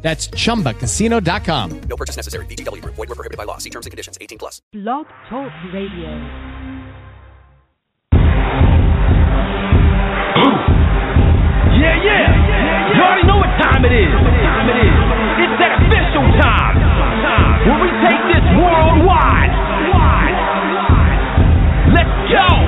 That's chumbacasino.com. No purchase necessary. VGW Group. Void were prohibited by law. See terms and conditions. 18 plus. Blog Talk Radio. Yeah, yeah. You already know what time it is. It's that official time. Where we take this worldwide. Let's go.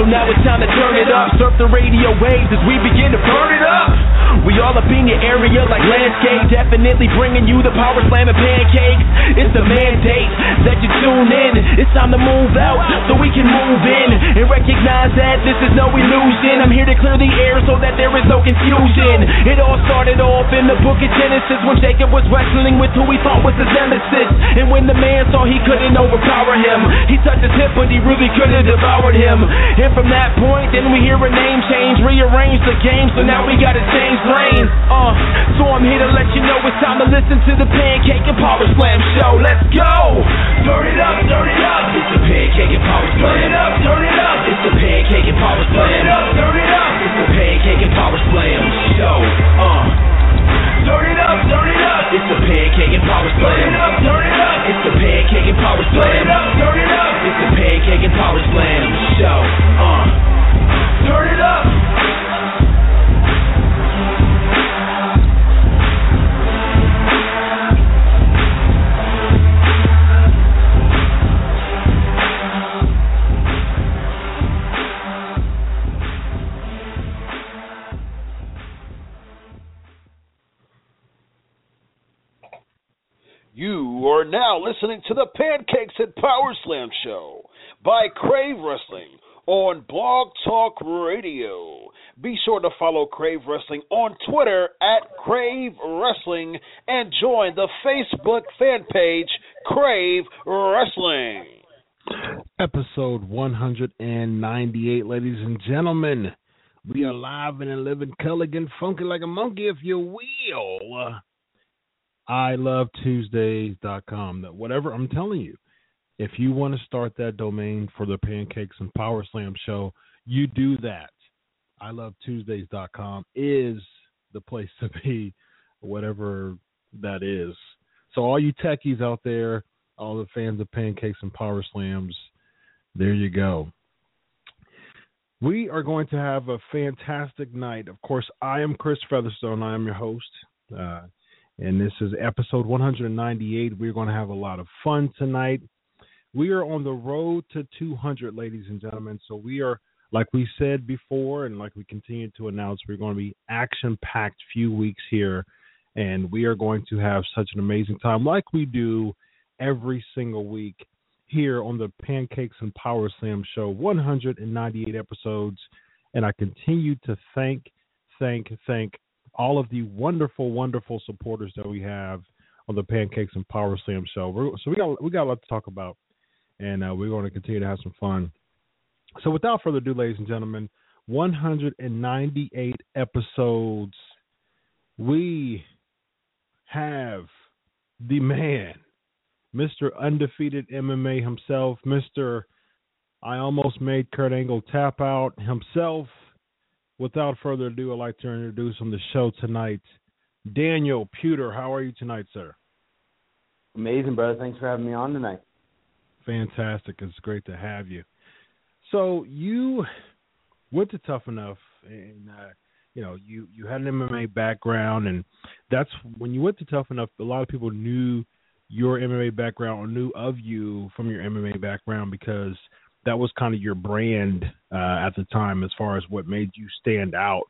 So now it's time to turn it up. Surf the radio waves as we begin to burn it up. We all up in your area like landscape. Definitely bringing you the power slam and pancakes. It's a mandate that you tune in. It's time to move out so we can move in and recognize that this is no illusion. I'm here to clear the air so that there is no confusion. It all started off in the book of Genesis when Jacob was wrestling with who he thought was his nemesis. And when the man saw he couldn't overpower him, he touched his hip, but he really could have devoured him. And from that point, then we hear a name change, rearrange the game, so now we gotta change lanes. Uh, so I'm here to let you know it's time to listen to the Pancake and Power Slam show. Let's go! Turn it up, turn it up. It's the Pancake and Power Slam. Turn it up, turn it up. It's the Pancake and Power Slam. Turn it up, turn it up. It's the Pancake and Power Slam show. Uh. Turn it up, turn it up. It's the Pancake and Power Slam. Turn it up, turn it up. It's the Pancake and Power Slam. Turn it up, turn it up. It's the Pancake and Power Slam show. Uh. Turn it up. You are now listening to the Pancakes and Power Slam show by Crave Wrestling on Blog Talk Radio. Be sure to follow Crave Wrestling on Twitter at Crave Wrestling and join the Facebook fan page Crave Wrestling. Episode 198, ladies and gentlemen. We are live and in living color, again, funky like a monkey, if you will. I love Tuesdays.com. Whatever I'm telling you, if you want to start that domain for the Pancakes and Power Slam show, you do that. I love Tuesdays.com is the place to be, whatever that is. So all you techies out there, all the fans of Pancakes and Power Slams, there you go. We are going to have a fantastic night. Of course, I am Chris Featherstone. I am your host. Uh, and this is episode 198. We're going to have a lot of fun tonight. We are on the road to 200, ladies and gentlemen. So we are, like we said before, and like we continue to announce, we're going to be action-packed few weeks here, and we are going to have such an amazing time, like we do every single week here on the Pancakes and Power Slam show. 198 episodes, and I continue to thank, thank, thank all of the wonderful, wonderful supporters that we have on the Pancakes and Power Slam show. We're, so we got we got a lot to talk about, and uh, we're going to continue to have some fun. So without further ado, ladies and gentlemen, 198 episodes. We have the man, Mr. Undefeated MMA himself, Mr. I almost made Kurt Angle tap out himself without further ado, I'd like to introduce on the show tonight Daniel Puder. How are you tonight, sir? Amazing, brother. Thanks for having me on tonight. Fantastic. It's great to have you. So you went to Tough Enough, and uh, you know you you had an MMA background, and that's when you went to Tough Enough. A lot of people knew your MMA background or knew of you from your MMA background because that was kind of your brand uh, at the time as far as what made you stand out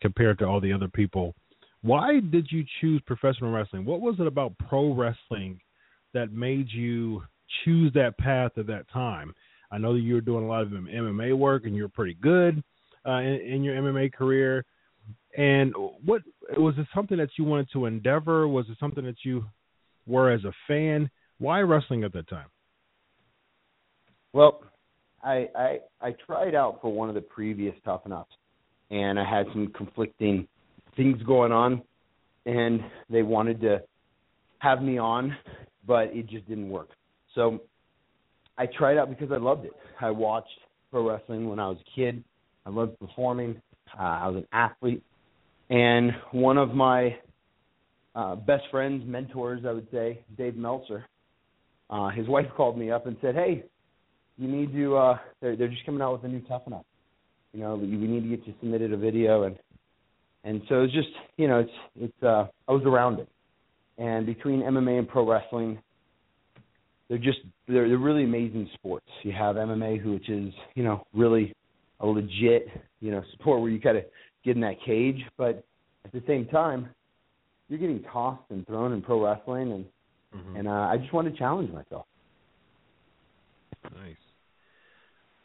compared to all the other people. Why did you choose professional wrestling? What was it about pro wrestling that made you choose that path at that time? I know that you were doing a lot of MMA work and you're pretty good uh, in, in your MMA career. And what was it something that you wanted to endeavor? Was it something that you were as a fan? Why wrestling at that time? Well, I I I tried out for one of the previous Tough Ups, and I had some conflicting things going on, and they wanted to have me on, but it just didn't work. So I tried out because I loved it. I watched pro wrestling when I was a kid. I loved performing. Uh, I was an athlete, and one of my uh, best friends, mentors, I would say, Dave Meltzer. Uh, his wife called me up and said, "Hey, you need to. Uh, they're they're just coming out with a new Tough Enough. You know, we need to get you submitted a video and and so it's just you know it's it's uh I was around it, and between MMA and pro wrestling, they're just they're they're really amazing sports. You have MMA, which is you know really a legit you know sport where you kind of get in that cage, but at the same time, you're getting tossed and thrown in pro wrestling, and mm-hmm. and uh, I just wanted to challenge myself. Nice.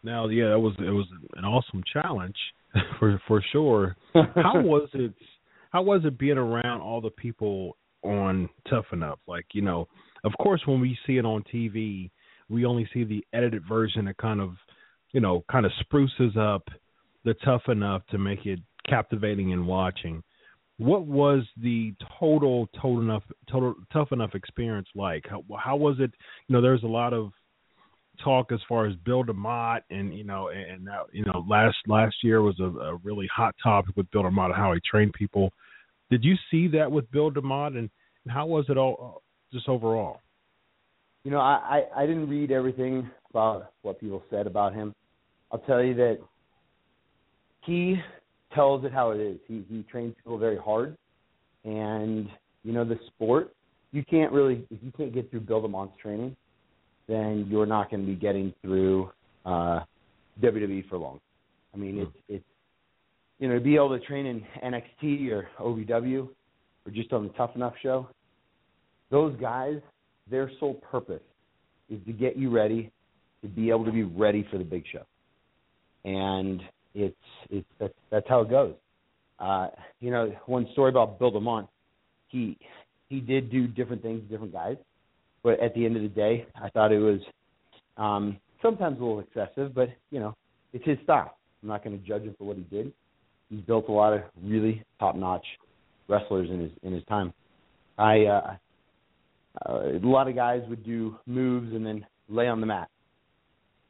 Now, yeah, that was it was an awesome challenge for for sure. how was it? How was it being around all the people on Tough Enough? Like, you know, of course, when we see it on TV, we only see the edited version that kind of, you know, kind of spruces up the Tough Enough to make it captivating and watching. What was the total, total enough, total tough enough experience like? How, how was it? You know, there's a lot of talk as far as Bill DeMott and you know and now you know last last year was a, a really hot topic with Bill DeMott how he trained people. Did you see that with Bill DeMott and, and how was it all just overall? You know, I, I I didn't read everything about what people said about him. I'll tell you that he tells it how it is. He he trains people very hard, and you know the sport. You can't really if you can't get through Bill DeMott's training, then you're not going to be getting through uh, WWE for long. I mean, mm. it's it's you know to be able to train in NXT or OVW or just on the Tough Enough show. Those guys, their sole purpose is to get you ready to be able to be ready for the big show, and it's it's that's that's how it goes. Uh, you know, one story about Bill DeMott, he he did do different things different guys but at the end of the day, I thought it was um, sometimes a little excessive, but you know, it's his style. I'm not going to judge him for what he did. He's built a lot of really top-notch wrestlers in his in his time. I uh, uh, a lot of guys would do moves and then lay on the mat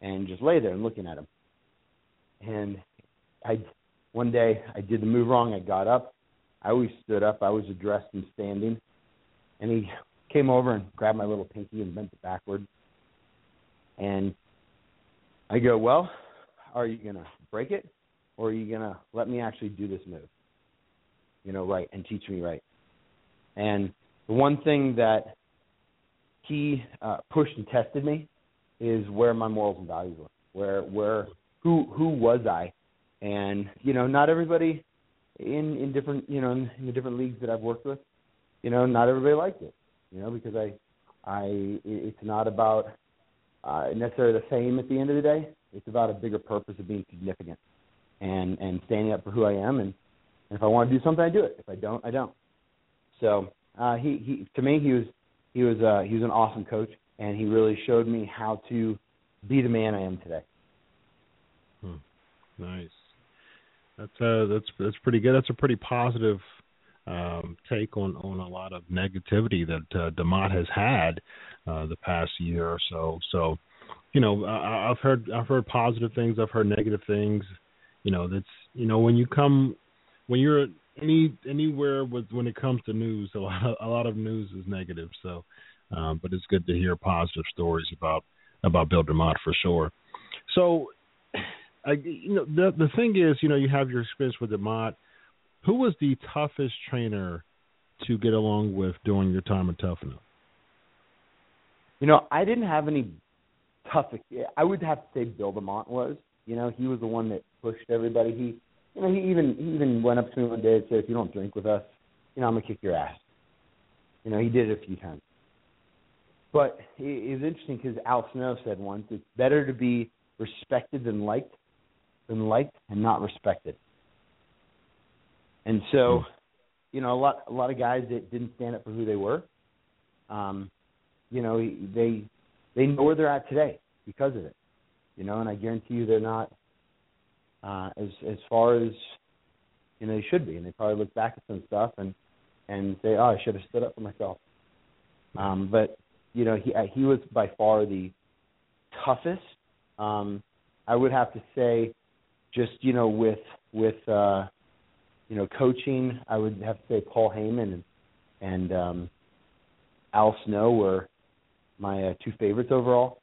and just lay there and looking at him. And I one day I did the move wrong. I got up. I always stood up. I was addressed and standing. And he came over and grabbed my little pinky and bent it backward. And I go, Well, are you going to break it or are you going to let me actually do this move? You know, right, and teach me right. And the one thing that he uh, pushed and tested me is where my morals and values were. Where, where, who, who was I? And you know, not everybody in in different, you know, in, in the different leagues that I've worked with, you know, not everybody liked it you know, because I, I, it's not about uh, necessarily the fame at the end of the day. It's about a bigger purpose of being significant and and standing up for who I am. And, and if I want to do something, I do it. If I don't, I don't. So uh, he he to me he was he was uh, he was an awesome coach, and he really showed me how to be the man I am today. Hmm. Nice. That's uh that's that's pretty good. That's a pretty positive um, take on on a lot of negativity that uh, DeMott has had uh, the past year or so. So, you know, I, I've heard I've heard positive things, I've heard negative things. You know, that's you know when you come when you're any anywhere with when it comes to news, a lot of, a lot of news is negative. So, um, but it's good to hear positive stories about about Bill DeMott for sure. So, I, you know, the the thing is, you know, you have your experience with DeMott who was the toughest trainer to get along with during your time at Tough Enough? You know, I didn't have any tough. I would have to say Bill DeMott was. You know, he was the one that pushed everybody. He, you know, he even he even went up to me one day and said, "If you don't drink with us, you know, I'm gonna kick your ass." You know, he did it a few times. But it, it was interesting because Al Snow said once, "It's better to be respected than liked, than liked and not respected." And so, you know, a lot a lot of guys that didn't stand up for who they were. Um, you know, they they know where they're at today because of it. You know, and I guarantee you they're not uh, as as far as you know they should be, and they probably look back at some stuff and and say, "Oh, I should have stood up for myself." Um, but you know, he he was by far the toughest. Um, I would have to say, just you know, with with uh, you know coaching, I would have to say Paul Heyman and and um, Al Snow were my uh, two favorites overall.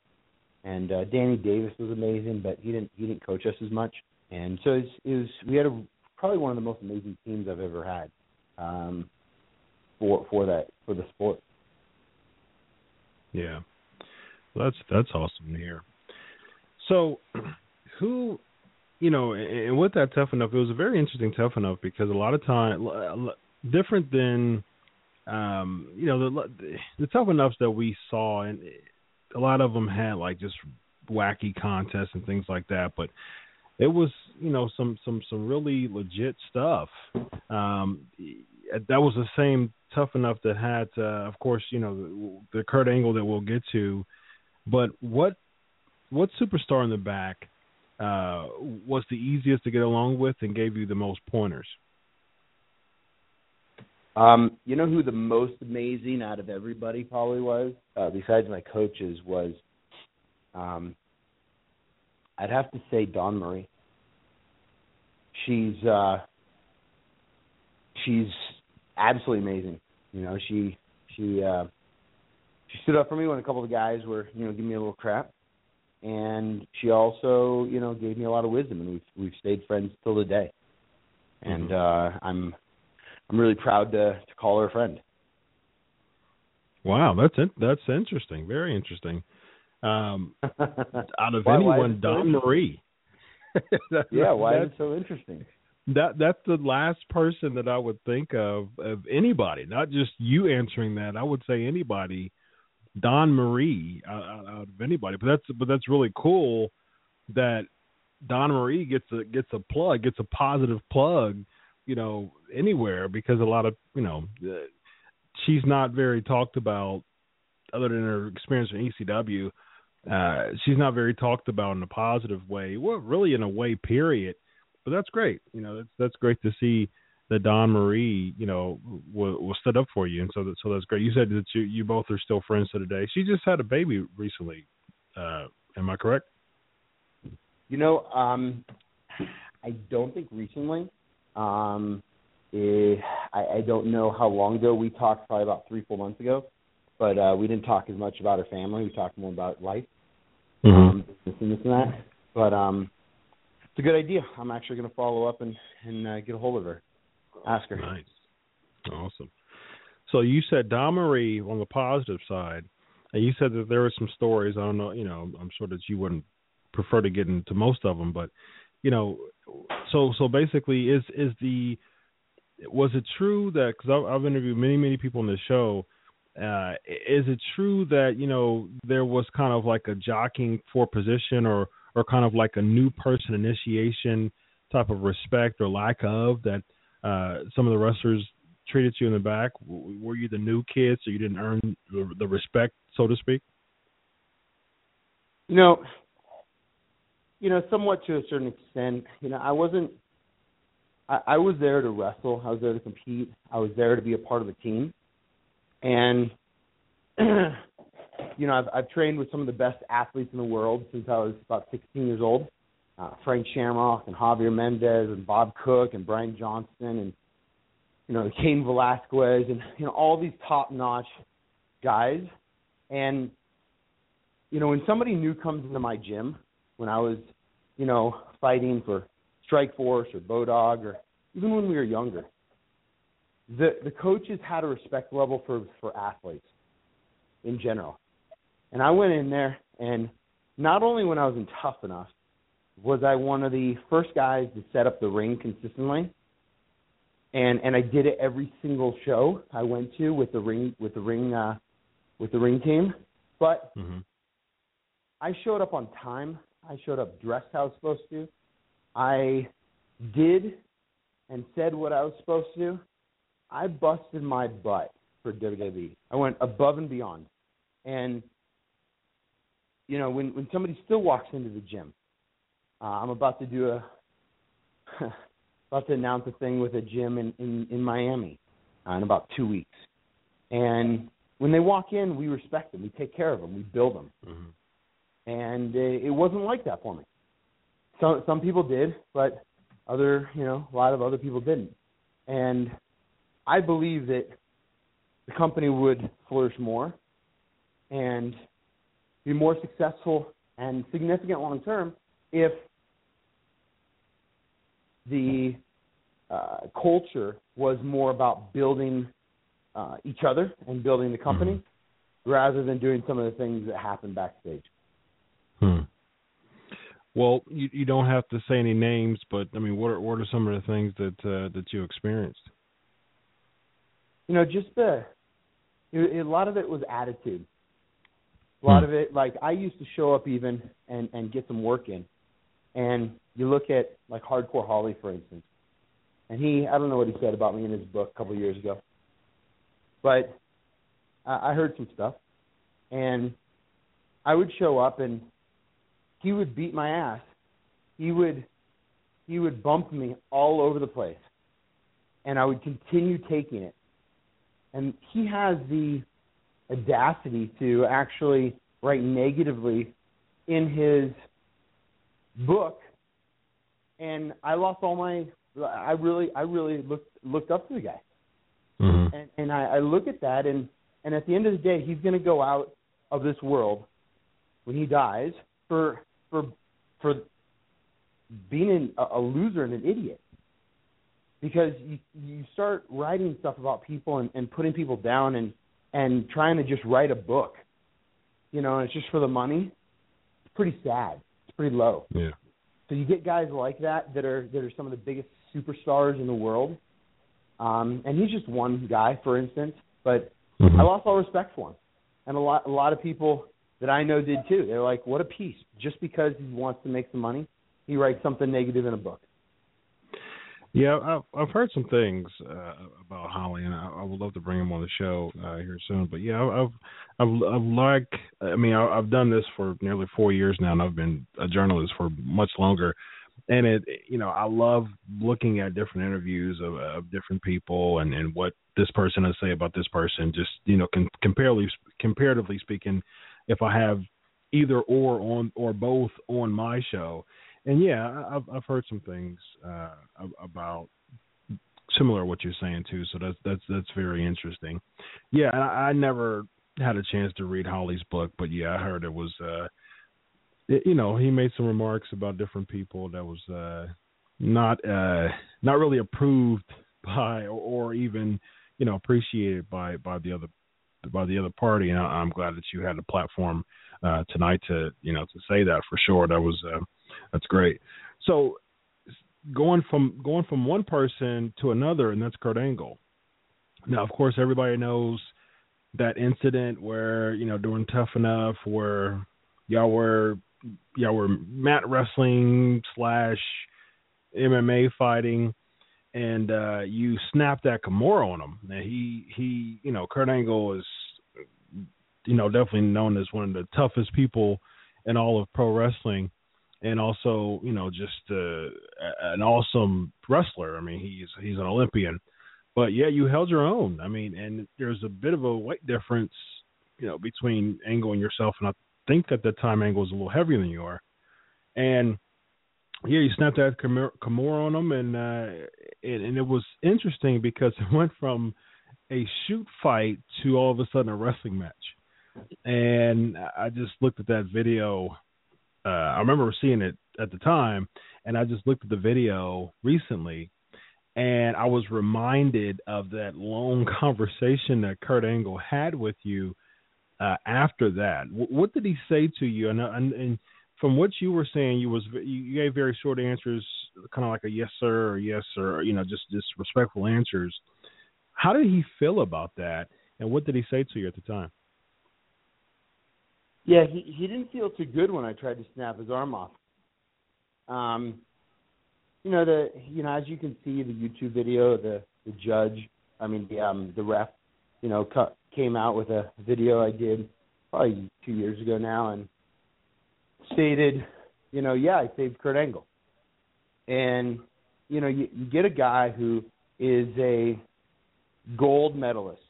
And uh, Danny Davis was amazing, but he didn't he didn't coach us as much. And so it was, it was we had a, probably one of the most amazing teams I've ever had um, for for that for the sport. Yeah, well, that's that's awesome to hear. So, who, you know, and with that tough enough, it was a very interesting tough enough because a lot of time different than, um, you know, the the tough enoughs that we saw, and a lot of them had like just wacky contests and things like that, but it was you know some some some really legit stuff. Um, that was the same tough enough that had, uh, of course, you know the, the Kurt Angle that we'll get to. But what what superstar in the back uh, was the easiest to get along with and gave you the most pointers? Um, you know who the most amazing out of everybody probably was, uh, besides my coaches, was um, I'd have to say Dawn Marie. She's uh, she's absolutely amazing. You know, she she uh, she stood up for me when a couple of guys were you know giving me a little crap, and she also you know gave me a lot of wisdom, and we've we've stayed friends till the day. And Mm-hmm. uh, I'm I'm really proud to to call her a friend. Wow, that's in, that's interesting. Very interesting. Um, out of Why- why anyone, is it so Dawn? Marie. That- yeah, why is it so interesting? that that's the last person that I would think of of anybody, not just you answering that. I would say anybody, Dawn Marie, out, out of anybody. But that's but that's really cool that Dawn Marie gets a gets a plug, gets a positive plug, you know, anywhere because a lot of you know, uh, she's not very talked about other than her experience in ECW. Uh, she's not very talked about in a positive way. Well, really in a way, period but that's great. You know, that's that's great to see that Dawn Marie, you know, will, will stood up for you, and so that, so that's great. You said that you you both are still friends to today. She just had a baby recently. Uh, am I correct? You know, um, I don't think recently. Um, eh, I, I don't know how long ago we talked. Probably about three, four months ago. But uh, we didn't talk as much about her family. We talked more about life, um, this and this and that. But um, it's a good idea. I'm actually going to follow up and and uh, get a hold of her, her. Nice, awesome. So you said Dawn Marie on the positive side, and you said that there were some stories. I don't know, you know, I'm sure that you wouldn't prefer to get into most of them, but you know, so so basically, is is the was it true that because I've, I've interviewed many many people on this show, uh, is it true that you know there was kind of like a jockeying for position or or kind of like a new person initiation type of respect or lack of that uh, some of the wrestlers treated you in the back? Were you the new kid, so you didn't earn the, respect, so to speak? You know, you know, somewhat to a certain extent. You know, I wasn't. I, I was there to wrestle. I was there to compete. I was there to be a part of a team, and you know, I've, I've trained with some of the best athletes in the world since I was about 16 years old. Uh, Frank Shamrock and Javier Mendez and Bob Cook and Brian Johnston and you know Cain Velasquez and you know all these top-notch guys. And you know when somebody new comes into my gym, when I was you know fighting for Strikeforce or Bodog or even when we were younger, the the coaches had a respect level for for athletes in general. And I went in there, and not only when I was in Tough Enough was I one of the first guys to set up the ring consistently, and and I did it every single show I went to with the ring with the ring uh, with the ring team. But Mm-hmm. I showed up on time. I showed up dressed how I was supposed to. I did and said what I was supposed to do. I busted my butt for WWE. I went above and beyond. And you know, when when somebody still walks into the gym, uh, I'm about to do a about to announce a thing with a gym in in, in Miami uh, in about two weeks. And when they walk in, we respect them, we take care of them, we build them. Mm-hmm. And uh, it wasn't like that for me. Some some people did, but other you know a lot of other people didn't. And I believe that the company would flourish more and be more successful and significant long term if the uh, culture was more about building uh, each other and building the company Mm-hmm. rather than doing some of the things that happen backstage. Hmm. Well, you you don't have to say any names, but I mean, what are what are some of the things that uh, that you experienced? You know, just the a lot of it was attitude. A lot Hmm. of it, like I used to show up even and and get some work in, and you look at like Hardcore Holly, for instance, and he I don't know what he said about me in his book a couple of years ago, but I, I heard some stuff, and I would show up and he would beat my ass. He would he would bump me all over the place, and I would continue taking it. And he has the audacity to actually write negatively in his book and I lost all my I really I really looked looked up to the guy. Mm-hmm. And and I, I look at that and and at the end of the day he's gonna go out of this world when he dies for for for being an, a, a loser and an idiot. Because you you start writing stuff about people and, and putting people down and and trying to just write a book, you know, and it's just for the money. It's pretty sad. Pretty low. Yeah. So you get guys like that that are that are some of the biggest superstars in the world. Um, and he's just one guy, for instance. But Mhm. I lost all respect for him, and a lot a lot of people that I know did too. They're like, "What a piece!" Just because he wants to make some money, he writes something negative in a book. Yeah, I've I've heard some things uh, about Holly, and I, I would love to bring him on the show uh, here soon. But yeah, I've I've I've like I mean I, I've done this for nearly four years now, and I've been a journalist for much longer. And it you know I love looking at different interviews of, of different people and and what this person has say about this person. Just you know com- comparatively comparatively speaking, if I have either or on or both on my show and yeah, I've I've heard some things uh, about similar what you're saying too. So that's that's that's very interesting. Yeah, I, I never had a chance to read Holly's book, but yeah, I heard it was. Uh, it, you know, he made some remarks about different people that was uh, not uh, not really approved by or, or even you know appreciated by by the other by the other party. And I, I'm glad that you had a platform uh, tonight to you know to say that for sure. That was. Uh, that's great. So going from going from one person to another, and that's Kurt Angle. Now, of course, everybody knows that incident where you know during Tough Enough, where y'all were y'all were mat wrestling slash MMA fighting, and uh, you snapped that Kimura on him. Now he he you know Kurt Angle is you know definitely known as one of the toughest people in all of pro wrestling and also you know just uh, an awesome wrestler. I mean, he's he's an Olympian, but yeah, you held your own. I mean, and there's a bit of a weight difference, you know, between Angle and yourself. And I think at the time Angle was a little heavier than you are, and yeah, you snapped that Kimura on him, and uh, and, and it was interesting because it went from a shoot fight to all of a sudden a wrestling match. And I just looked at that video uh, I remember seeing it at the time, and I just looked at the video recently, and I was reminded of that long conversation that Kurt Angle had with you uh, after that. W- what did he say to you? And, and, and from what you were saying, you was you gave very short answers, kind of like a yes sir or yes sir, you know, just just respectful answers. How did he feel about that, and what did he say to you at the time? Yeah, he he didn't feel too good when I tried to snap his arm off. Um, you know the you know as you can see the YouTube video, the the judge I mean, the um, the ref, you know, cu- came out with a video I did probably two years ago now, and stated, you know, yeah, I saved Kurt Angle, and you know, you, you get a guy who is a gold medalist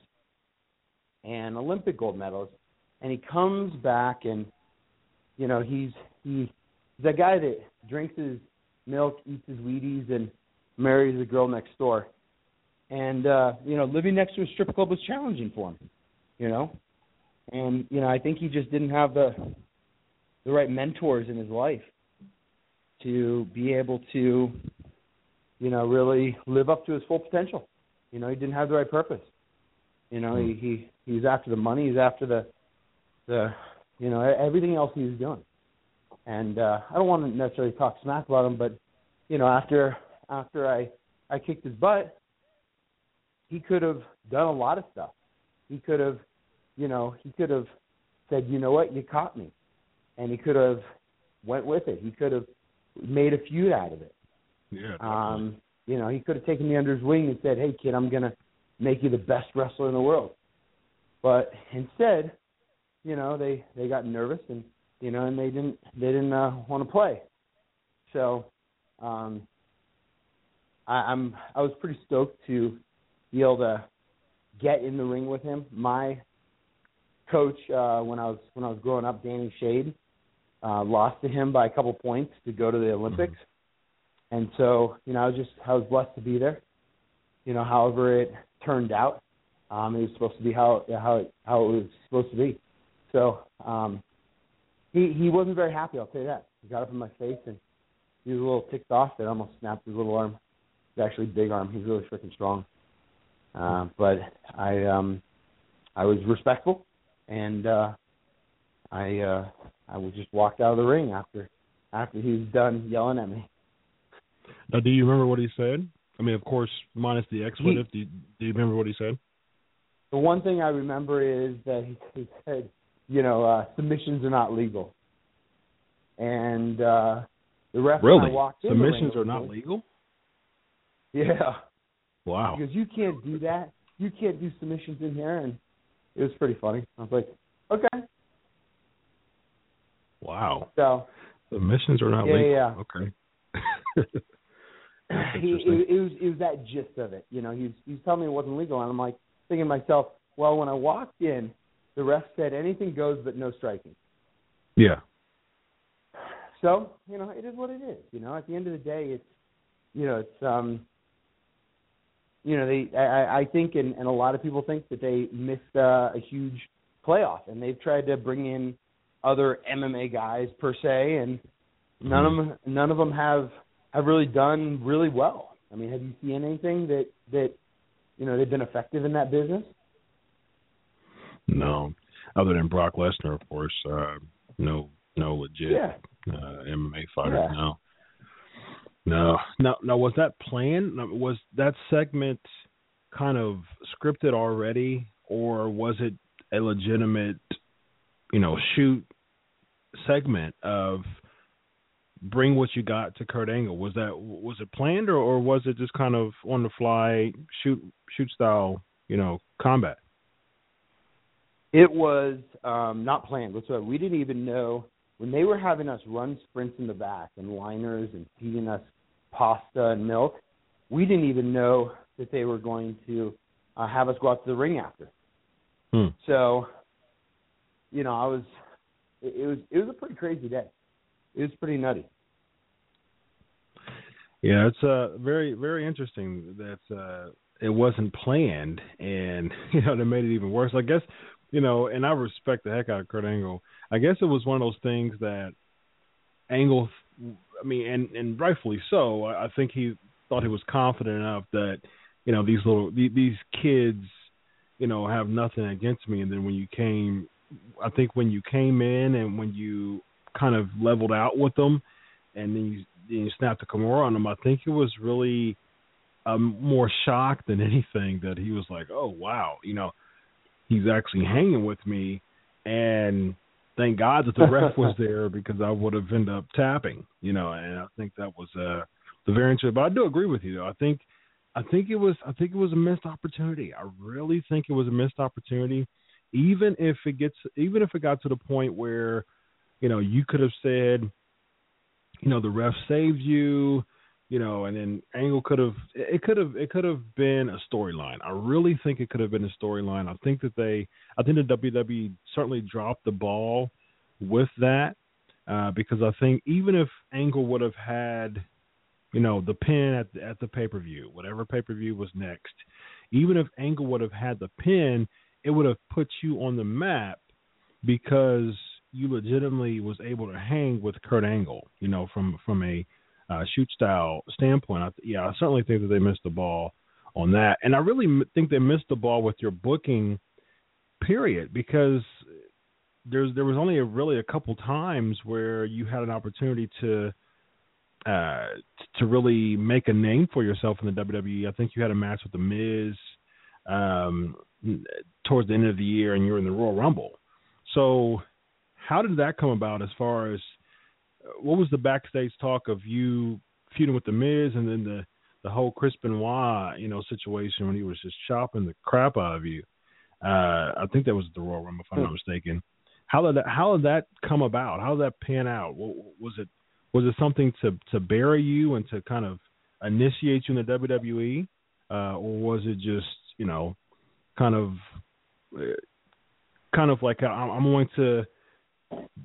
and Olympic gold medalist, and he comes back and you know he's he he's that guy that drinks his milk, eats his Wheaties, and marries the girl next door. And uh, you know, living next to a strip club was challenging for him. You know, and you know, I think he just didn't have the the right mentors in his life to be able to, you know, really live up to his full potential. You know, he didn't have the right purpose. You know, he he he's after the money, he's after the the you know everything else he was doing. And uh, I don't want to necessarily talk smack about him, but you know, after after I I kicked his butt, he could have done a lot of stuff. He could have, you know, he could have said, you know what, you caught me, and he could have went with it. He could have made a feud out of it. Yeah. Um, you know, he could have taken me under his wing and said, "Hey, kid, I'm gonna make you the best wrestler in the world." But instead, you know, they they got nervous and you know, and they didn't they didn't uh, want to play. So, um, I, I'm I was pretty stoked to be able to get in the ring with him. My coach uh, when I was when I was growing up, Danny Shade, uh, lost to him by a couple points to go to the Olympics. And so, you know, I was just I was blessed to be there. You know, however it turned out, um, it was supposed to be how how it, how it was supposed to be. So, um, he he wasn't very happy. I'll tell you that. He got up in my face and he was a little ticked off. That almost snapped his little arm. It's actually a big arm. He's really freaking strong. Uh, but I um I was respectful and uh I uh I was just walked out of the ring after after he was done yelling at me. Now, do you remember what he said? I mean, of course, minus the expletive. Do, you, do you remember what he said? The one thing I remember is that he, he said, you know, uh submissions are not legal. And uh the ref Really? walked in the ring Submissions are not legal. Yeah. Wow. Because you can't do that. You can't do submissions in here and it was pretty funny. I was like, Okay. Wow. So Submissions are not Yeah, legal. yeah. Okay. He, it, it was it was that gist of it. You know, he was he was telling me it wasn't legal, and I'm like thinking to myself, well, when I walked in, the ref said anything goes but no striking. yeah. So you know, it is what it is. You know, at the end of the day, it's you know, it's um, you know, they I, I think and, and a lot of people think that they missed uh, a huge playoff, and they've tried to bring in other MMA guys per se, and none of them none of them have have really done really well. I mean, have you seen anything that that you know they've been effective in that business? No. Other than Brock Lesnar, of course. Uh, no. No legit Yeah. uh, MMA fighter. Yeah. No. No. No. No. Was that planned? Was that segment kind of scripted already, or was it a legitimate, you know, shoot segment of bring what you got to Kurt Angle? Was that was it planned, or, or was it just kind of on the fly shoot shoot style, you know, combat? It was um, not planned whatsoever. We didn't even know when they were having us run sprints in the back and liners and feeding us pasta and milk. We didn't even know that they were going to uh, have us go out to the ring after. Hmm. So, you know, I was it, it was it was a pretty crazy day. It was pretty nutty. Yeah, it's uh very very interesting that uh it wasn't planned and you know that made it even worse. I guess you know, and I respect the heck out of Kurt Angle. I guess it was one of those things that Angle I mean and and rightfully so. I, think he thought he was confident enough that you know these little these kids you know have nothing against me and then when you came I think when you came in and when you kind of leveled out with them and then you then you snapped the Kimura on him, I think it was really um, more shock than anything that he was like, "Oh wow, you know, he's actually hanging with me," and thank God that the ref was there because I would have ended up tapping, you know. And I think that was uh, the very interesting. But I do agree with you though. I think I think it was I think it was a missed opportunity. I really think it was a missed opportunity. Even if it gets even if it got to the point where, you know, you could have said, you know, the ref saved you, you know, and then Angle could have it could have it could have been a storyline. I really think it could have been a storyline. I think that they I think the WWE certainly dropped the ball with that uh, because I think even if Angle would have had, you know, the pin at the, at the pay per view, whatever pay per view was next, even if Angle would have had the pin, it would have put you on the map because you legitimately was able to hang with Kurt Angle, you know, from from a uh, shoot style standpoint. I, yeah, I certainly think that they missed the ball on that, and I really think they missed the ball with your booking. Period, because there's there was only a, really a couple times where you had an opportunity to uh, to really make a name for yourself in the WWE. I think you had a match with the Miz um, towards the end of the year, and you were in the Royal Rumble. So, how did that come about? As far as what was the backstage talk of you feuding with the Miz, and then the the whole Chris Benoit, you know, situation when he was just chopping the crap out of you. Uh, I think that was the Royal Rumble, if I'm not mistaken. How did that, how did that come about? How did that pan out? Was it was it something to to bury you and to kind of initiate you in the WWE, uh, or was it just you know kind of kind of like I'm going to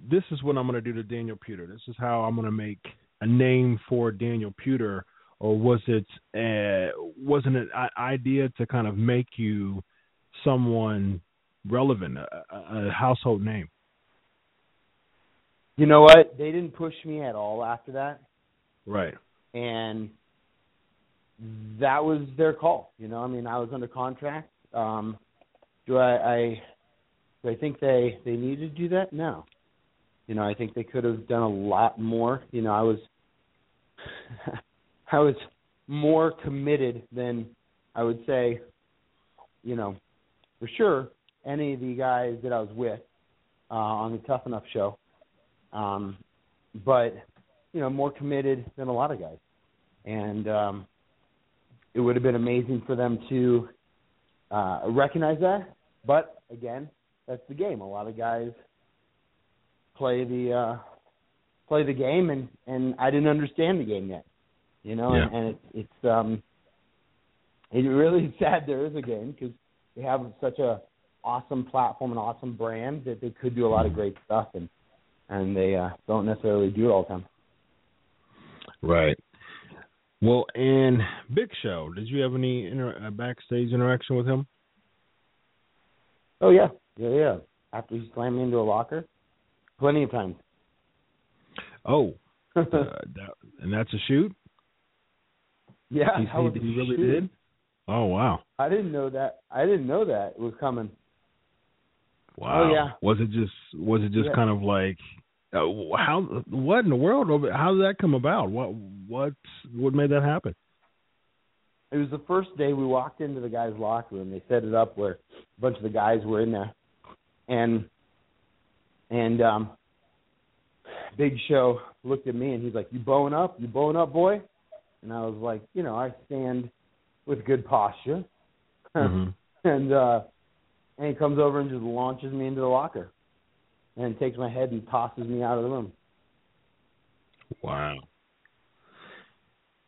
this is what I'm going to do to Daniel Puder. This is how I'm going to make a name for Daniel Puder, or was it uh, wasn't it an idea to kind of make you someone relevant, a, a household name? You know what? They didn't push me at all after that. Right. And that was their call. You know, I mean, I was under contract. Um, do I, I do I think they they needed to do that? No. You know, I think they could have done a lot more. You know, I was I was more committed than I would say, you know, for sure any of the guys that I was with uh, on the Tough Enough show. Um, but you know, more committed than a lot of guys, and um, it would have been amazing for them to uh, recognize that. But again, that's the game. A lot of guys play the uh, play the game, and and I didn't understand the game yet. You know, Yeah. and, and it's it's um, it really is sad there is a game because they have such a awesome platform and awesome brand that they could do a lot of great stuff, and and they uh, don't necessarily do it all the time. Right. Well, and Big Show, did you have any inter- uh, backstage interaction with him? Oh yeah, yeah, yeah. After he slammed me into a locker, plenty of times. Oh, uh, that, and that's a shoot. yeah, he, he, he really shoot. did. Oh wow, I didn't know that. I didn't know that was coming. wow. Oh, yeah. Was it just was it just Yeah. kind of like uh, how what in the world? How did that come about? What what what made that happen? It was the first day we walked into the guys' locker room. They set it up where a bunch of the guys were in there, and and um, Big Show looked at me and he's like, "You bowing up? You bowing up, boy?" And I was like, "You know, I stand with good posture." Mhm. and uh, and he comes over and just launches me into the locker, and takes my head and tosses me out of the room. Wow.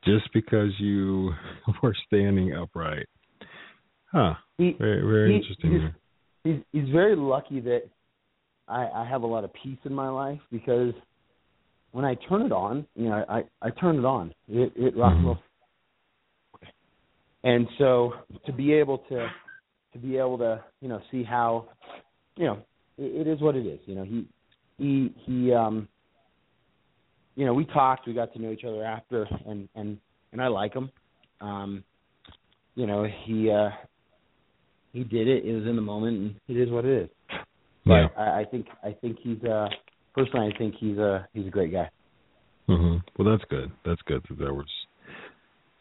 Just because you were standing upright. Huh. He, Very very he- interesting. he's- he's he's very lucky that I, I have a lot of peace in my life because when I turn it on, you know, I I turn it on. It it rocks Mhm. And so to be able to to be able to you know see how you know it, it is what it is. You know he he he um you know we talked, we got to know each other after, and and and I like him. Um, you know he uh he did it. It was in the moment, and it is what it is. But Yeah. I, I think I think he's uh personally I think he's a he's a great guy. hmm Well, that's good. That's good that there was,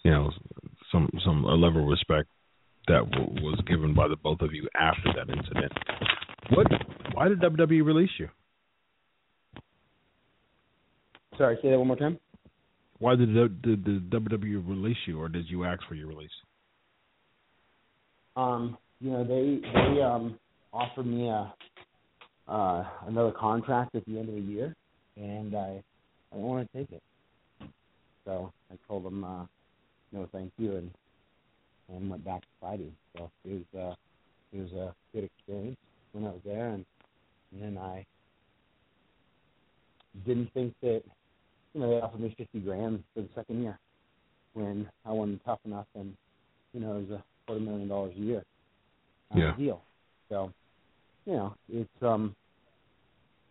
you know, some some a level of respect that w- was given by the both of you after that incident. What? Why did WWE release you? Sorry, say that one more time. Why did the, did the WWE release you, or did you ask for your release? Um, you know, they they um offered me a uh another contract at the end of the year and I I don't want to take it. So I told them uh no thank you and and went back to fighting. So it was uh it was a good experience when I was there and, and then I didn't think that you know, they offered me fifty grand for the second year when I wasn't tough enough and you know, it was a quarter million dollars a year uh, Yeah. deal. So, you know, it's um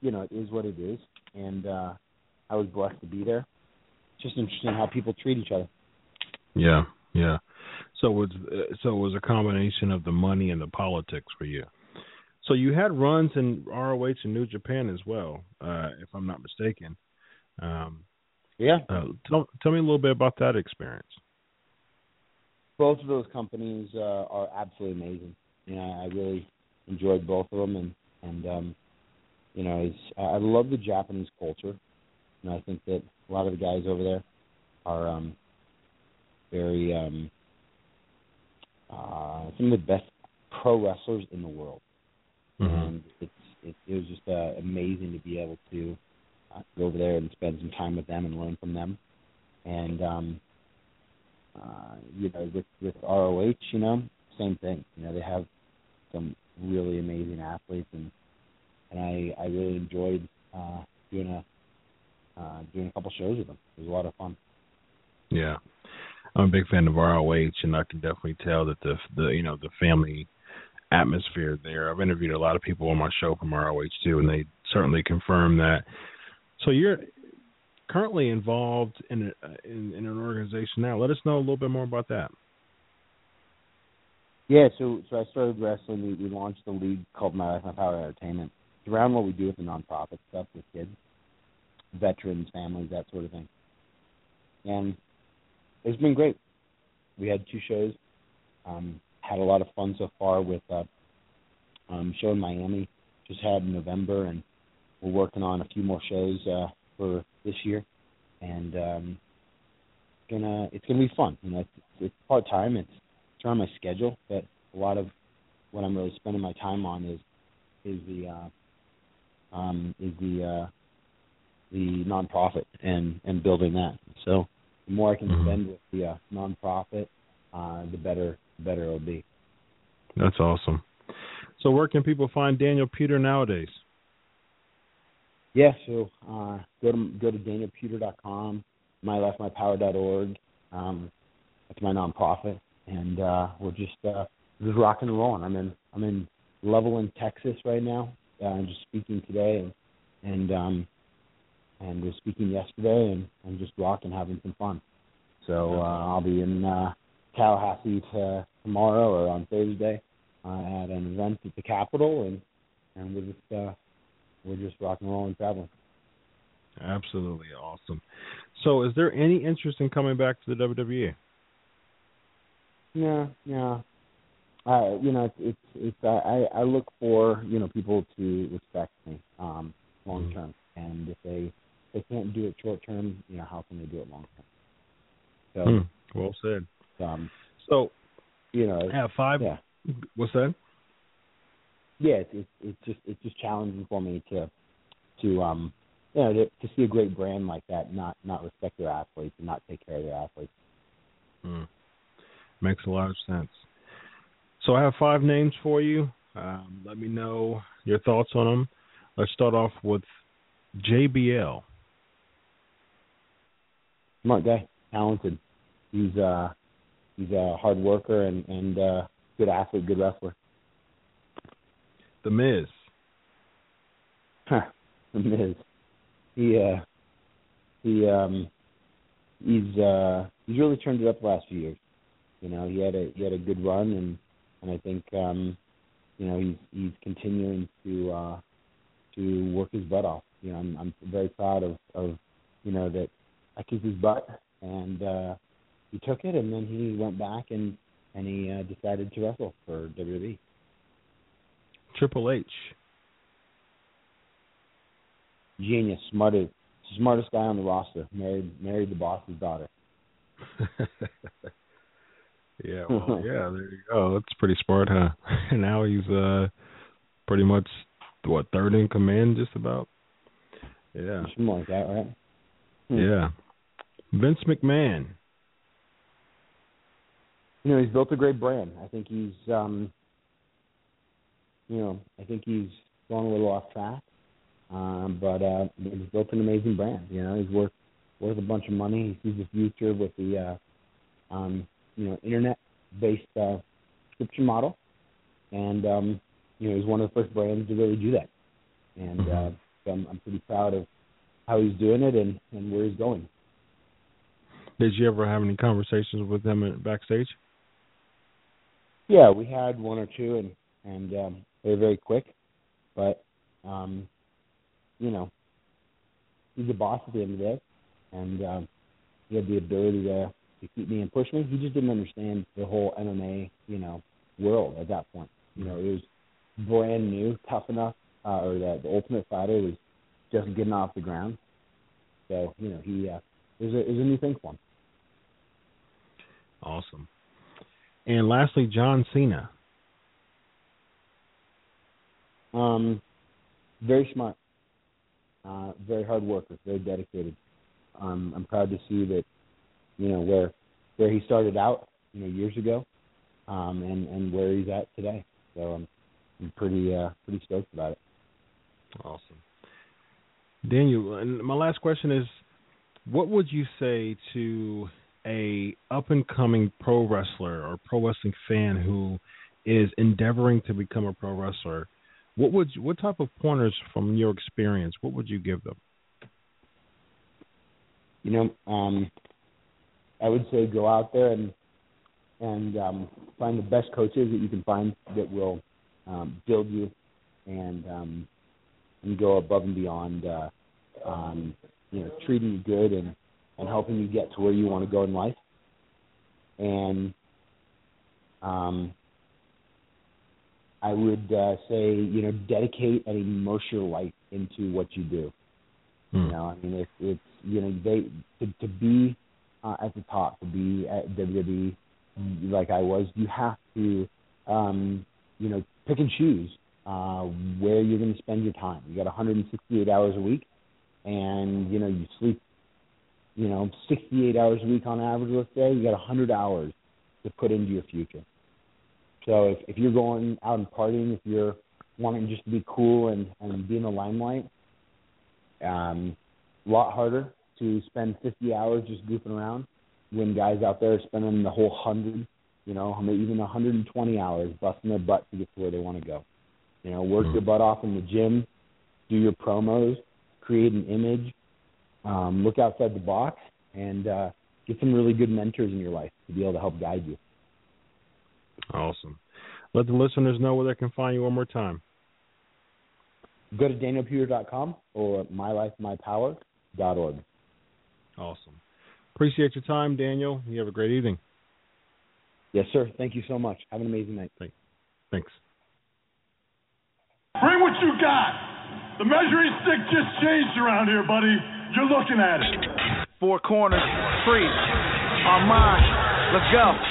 you know, it is what it is and uh I was blessed to be there. It's just interesting how people treat each other. Yeah, yeah. So it was uh, so it was a combination of the money and the politics for you. So you had runs in ROH and New Japan as well, uh, if I'm not mistaken. Um, Yeah. uh, tell tell me a little bit about that experience. both of those companies uh, are absolutely amazing. You know, I really enjoyed both of them, and and um, you know, it's, I love the Japanese culture, and I think that a lot of the guys over there are um, very um, uh, some of the best pro wrestlers in the world, Mm-hmm. and it's it, it was just uh, amazing to be able to uh, go over there and spend some time with them and learn from them, and um, uh, you know, with with ROH, you know, same thing. You know, they have some really amazing athletes, and and I I really enjoyed uh, doing a uh, doing a couple shows with them. It was a lot of fun. Yeah, I'm a big fan of ROH, and I can definitely tell that the the you know the family atmosphere there. I've interviewed a lot of people on my show from ROH too, and they certainly confirm that. So you're currently involved in a, in, in an organization now. Let us know a little bit more about that. Yeah, so so I started wrestling. We, we launched a league called My Life My Power Entertainment. It's around what we do with the nonprofit stuff with kids, veterans, families, that sort of thing. And it's been great. We had two shows. Um, had a lot of fun so far with uh, um, show in Miami. Just had in November, and we're working on a few more shows uh, for this year. And um, gonna it's gonna be fun. You know, it's, it's part time. It's it's around my schedule, but a lot of what I'm really spending my time on is is the uh, um, is the uh, the nonprofit and and building that. So the more I can Mhm. spend with the uh, nonprofit, uh, the better the better it'll be. That's awesome. So where can people find Daniel Puder nowadays? Yeah, so uh, go to go to danielpuder.com, mylifemypower.org. Um, that's my nonprofit, and uh, we're just uh, just rocking and rolling. I'm in I'm in Levelland, Texas right now. Uh, I'm just speaking today, and and um, and was speaking yesterday, and and just rocking, having some fun. So uh, I'll be in uh, Tallahassee to, tomorrow or on Thursday uh, at an event at the Capitol, and and we're just uh, we're just rock and roll and traveling. Absolutely awesome. So is there any interest in coming back to the? WWE? Yeah, yeah. Uh, you know, it's it's, it's I I look for you know people to respect me um, long Mhm. term, and if they they can't do it short term, you know, how can they do it long term? Hmm. Well said. So, um, So you know, have five. yeah, What's that? yeah. It's, it's it's just it's just challenging for me to to um you know to, to see a great brand like that not not respect their athletes and not take care of their athletes. Hmm. Makes a lot of sense. So I have five names for you. Um, let me know your thoughts on them. Let's start off with JBL. Smart guy, talented. He's uh he's a hard worker and and uh good athlete, good wrestler. The Miz. Huh, the Miz. He uh he um he's uh he's really turned it up the last few years. You know, he had a he had a good run and and I think um you know he's he's continuing to uh to work his butt off. You know, I'm I'm very proud of of you know that I kicked his butt and uh he took it and then he went back and and he uh, decided to wrestle for. WWE. Triple H. Genius, smartest smartest guy on the roster. Married married the boss's daughter. Yeah, well, yeah, there you go. That's pretty smart, huh? And now he's uh pretty much what third in command, just about. Yeah, Something like that, right? Hmm. yeah. Vince McMahon. You know, he's built a great brand. I think he's, um, you know, I think he's gone a little off track, um, but uh, he's built an amazing brand. You know, he's worth worth a bunch of money. He sees the future with the, uh, um, you know, internet-based uh, subscription model, and um, you know, he's one of the first brands to really do that. And uh, so I'm, I'm pretty proud of how he's doing it and and where he's going. Did you ever have any conversations with him backstage? Yeah, we had one or two, and and um, they were very quick, but um, you know, he's the boss at the end of the day, and um, he had the ability to to keep me and push me. He just didn't understand the whole MMA, you know, world at that point. You know, it was brand new, tough enough, uh, or the, the Ultimate Fighter was just getting off the ground. So you know, he uh, it was a it was a new thing for him. Awesome. And lastly, John Cena. Um, very smart, uh, very hard worker, very dedicated. Um, I'm proud to see that, you know, where where he started out, you know, years ago, um, and and where he's at today. So I'm, I'm pretty uh, pretty stoked about it. Awesome. Daniel, and my last question is what would you say to a up and coming pro wrestler or pro wrestling fan who is endeavoring to become a pro wrestler? What would you, what type of pointers from your experience? What would you give them? You know, um, I would say go out there and and um, find the best coaches that you can find that will um, build you and um, and go above and beyond. Uh, um, you know, treating you good and and helping you get to where you want to go in life. And um, I would uh, say, you know, dedicate and immerse your life into what you do. Hmm. You know, I mean, it's it's you know, they to, to be uh, at the top, to be at WWE like I was, you have to, um, you know, pick and choose uh, where you're going to spend your time. You got 168 hours a week, and you know you sleep, you know, 68 hours a week on average. Let's say you got 100 hours to put into your future. So if if you're going out and partying, if you're wanting just to be cool and and be in the limelight, um, a lot harder to spend 50 hours just goofing around when guys out there are spending the whole hundred, you know, maybe even 120 hours busting their butt to get to where they want to go. You know, work your butt off in the gym, do your promos, create an image, um, look outside the box, and uh, get some really good mentors in your life to be able to help guide you. Awesome. Let the listeners know where they can find you one more time. Go to danielpuder.com or mylifemypower.org. Awesome. Appreciate your time, Daniel. You have a great evening. Yes, sir. Thank you so much. Have an amazing night. Thanks. Bring what you got. The measuring stick just changed around here, buddy. You're looking at it. Four corners, free. Armand, let's go.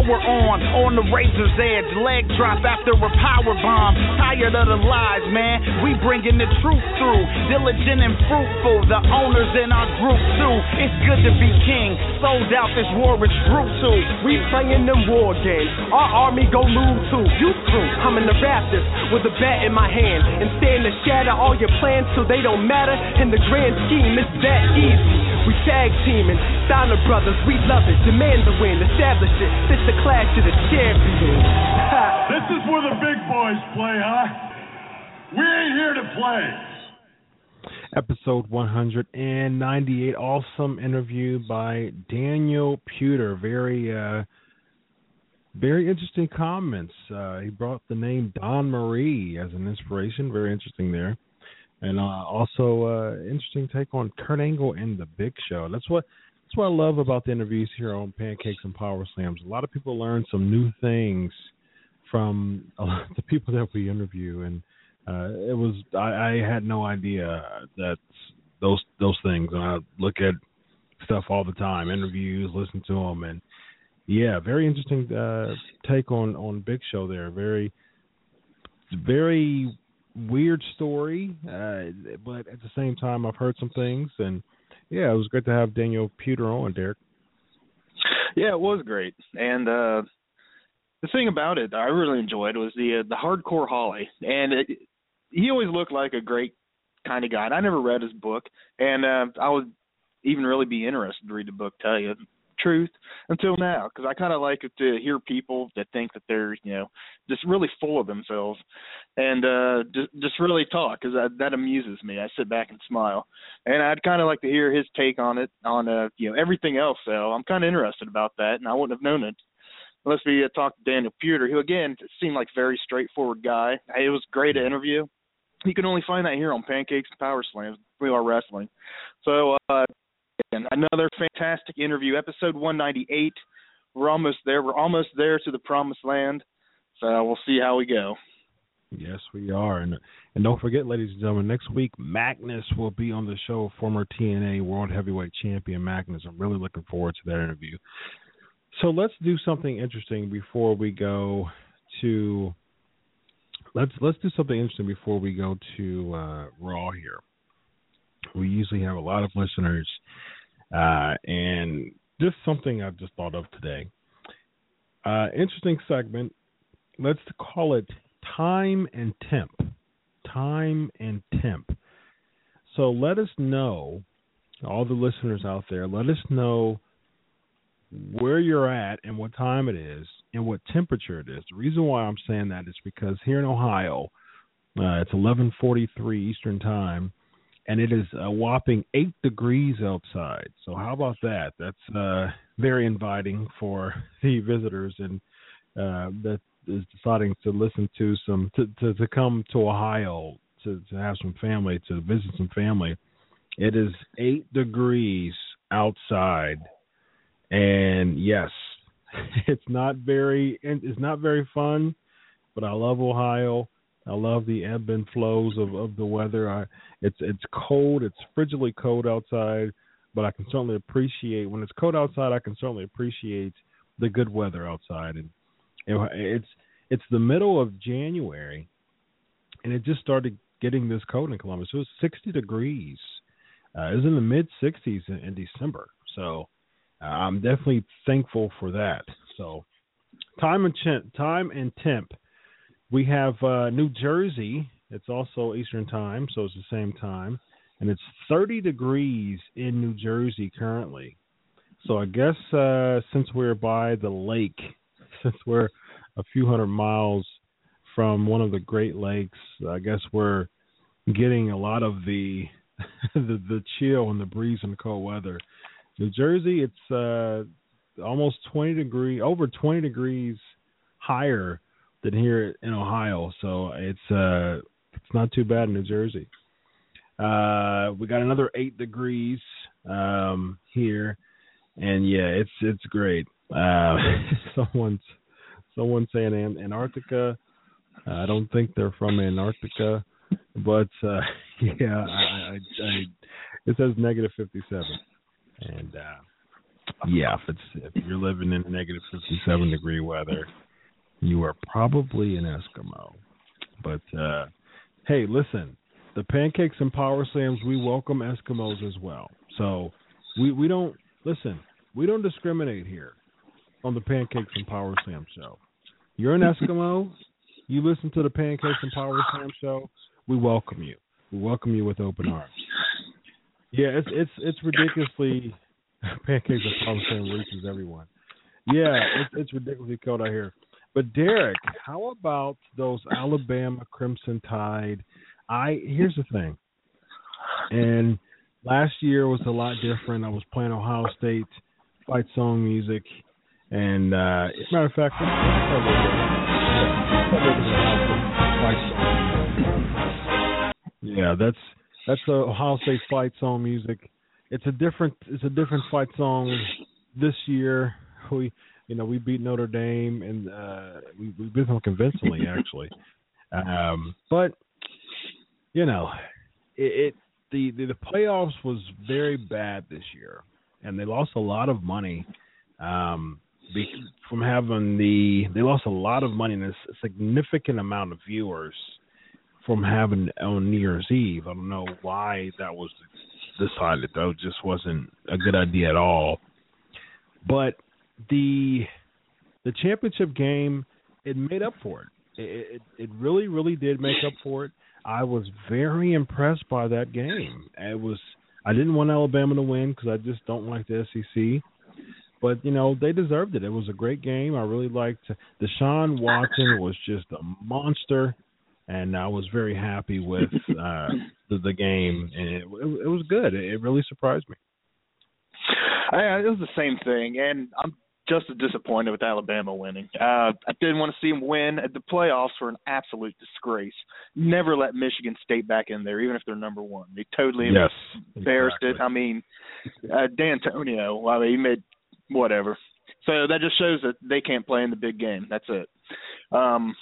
on. On the razor's edge. Leg drop after a power bomb. Tired of the lies, man. We bringing the truth through. Diligent and fruitful. The owners in our group too. It's good to be king. Sold out. This war is brutal. We playing them war games. Our army go move too. You crew. I'm in the Raptors with a bat in my hand. And stand to shatter all your plans so they don't matter. In the grand scheme, it's that easy. We tag teaming, Steiner Brothers, we love it. Demand the win, establish it. This the clash of the champions. This is where the big boys play, huh? We ain't here to play. Episode 198. Awesome interview by Daniel Puder. Very, uh, very interesting comments. Uh, he brought the name Dawn Marie as an inspiration. Very interesting there. And uh, also, uh, interesting take on Kurt Angle and the Big Show. That's what that's what I love about the interviews here on Pancakes and Power Slams. A lot of people learn some new things from the people that we interview, and uh, it was I, I had no idea that those those things. And I look at stuff all the time, interviews, listen to them, and yeah, very interesting uh, take on on Big Show there. Very very weird story, uh, but at the same time, I've heard some things, and yeah, it was great to have Daniel Puder on, Derek. Yeah, it was great, and uh the thing about it I really enjoyed was the uh, the hardcore Holly, and it, he always looked like a great kind of guy. And I never read his book, and uh, I would even really be interested to read the book. Tell you truth, until now, because I kind of like to hear people that think that they're you know just really full of themselves, and uh just just really talk because that, amuses me. I sit back and smile, and I'd kind of like to hear his take on it on uh you know everything else. So I'm kind of interested about that, and I wouldn't have known it unless we uh, talked to Daniel Puder, who again seemed like a very straightforward guy. It was great interview. You can only find that here on Pancakes and Power Slams, We Are Wrestling. Another fantastic interview, episode 198. We're almost there. We're almost there to the promised land. So we'll see how we go. Yes, we are, and and don't forget, ladies and gentlemen, next week Magnus will be on the show. Former TNA World Heavyweight Champion Magnus. I'm really looking forward to that interview. So let's do something interesting before we go to let's let's do something interesting before we go to uh, Raw here. We usually have a lot of listeners, uh, and just something I've just thought of today. Uh, interesting segment. Let's call it time and temp. Time and temp. So let us know, all the listeners out there, let us know where you're at and what time it is and what temperature it is. The reason why I'm saying that is because here in Ohio, uh, it's 11:43 Eastern Time, and it is a whopping eight degrees outside. So how about that? That's uh, very inviting for the visitors and uh, that is deciding to listen to some to, to, to come to Ohio to, to have some family to visit some family. It is eight degrees outside and yes, it's not very it's not very fun, but I love Ohio. I love the ebb and flows of, of the weather. I, it's it's cold. It's frigidly cold outside, but I can certainly appreciate when it's cold outside. I can certainly appreciate the good weather outside, and it, it's it's the middle of January, and it just started getting this cold in Columbus. It was 60 degrees. Uh, it was in the mid 60s in, in December, so I'm definitely thankful for that. So, time and temp, time and temp. We have uh, New Jersey. It's also Eastern time, so it's the same time, and it's 30 degrees in New Jersey currently. So I guess uh, since we're by the lake, since we're a few hundred miles from one of the Great Lakes, I guess we're getting a lot of the the, the chill and the breeze and the cold weather. New Jersey, it's uh, almost 20 degree, over 20 degrees higher than here in Ohio. So it's uh it's not too bad in New Jersey. Uh, we got another eight degrees um, here, and yeah, it's it's great. Uh, someone's someone saying Antarctica. I don't think they're from Antarctica, but uh, yeah, I, I, I, it says negative fifty-seven, and uh, yeah, if it's if you're living in negative fifty-seven degree weather, you are probably an Eskimo. But uh, hey, listen, the pancakes and power slams, we welcome Eskimos as well. So we we don't listen. We don't discriminate here on the pancakes and power slam show. You're an Eskimo. You listen to the pancakes and power slam show. We welcome you. We welcome you with open arms. Yeah, it's it's it's ridiculously pancakes and power slam reaches everyone. Yeah, it's it's ridiculously cold out here. But Derek, how about those Alabama Crimson Tide? I here's the thing, and last year was a lot different. I was playing Ohio State fight song music, and uh, as a matter of fact, yeah, that's that's the Ohio State fight song music. It's a different it's a different fight song this year. We you know, we beat Notre Dame and uh, we, we beat them convincingly, actually. Um, but you know, it, it the, the the playoffs was very bad this year, and they lost a lot of money um, be, from having the they lost a lot of money and a significant amount of viewers from having on New Year's Eve. I don't know why that was decided though; just wasn't a good idea at all. But the the championship game it made up for it. It, it. it really, really did make up for it. I was very impressed by that game. It was I didn't want Alabama to win because I just don't like the SEC, but you know they deserved it. It was a great game. I really liked Deshaun Watson was just a monster, and I was very happy with uh, the, the game, and it, it, it was good. It, it really surprised me. I, it was the same thing, and I'm just as disappointed with Alabama winning. Uh, I didn't want to see them win. The playoffs were an absolute disgrace. Never let Michigan State back in there, even if they're number one. They totally yes, embarrassed exactly. it. I mean, uh, Dantonio, I mean, he made whatever. So that just shows that they can't play in the big game. That's it. Um,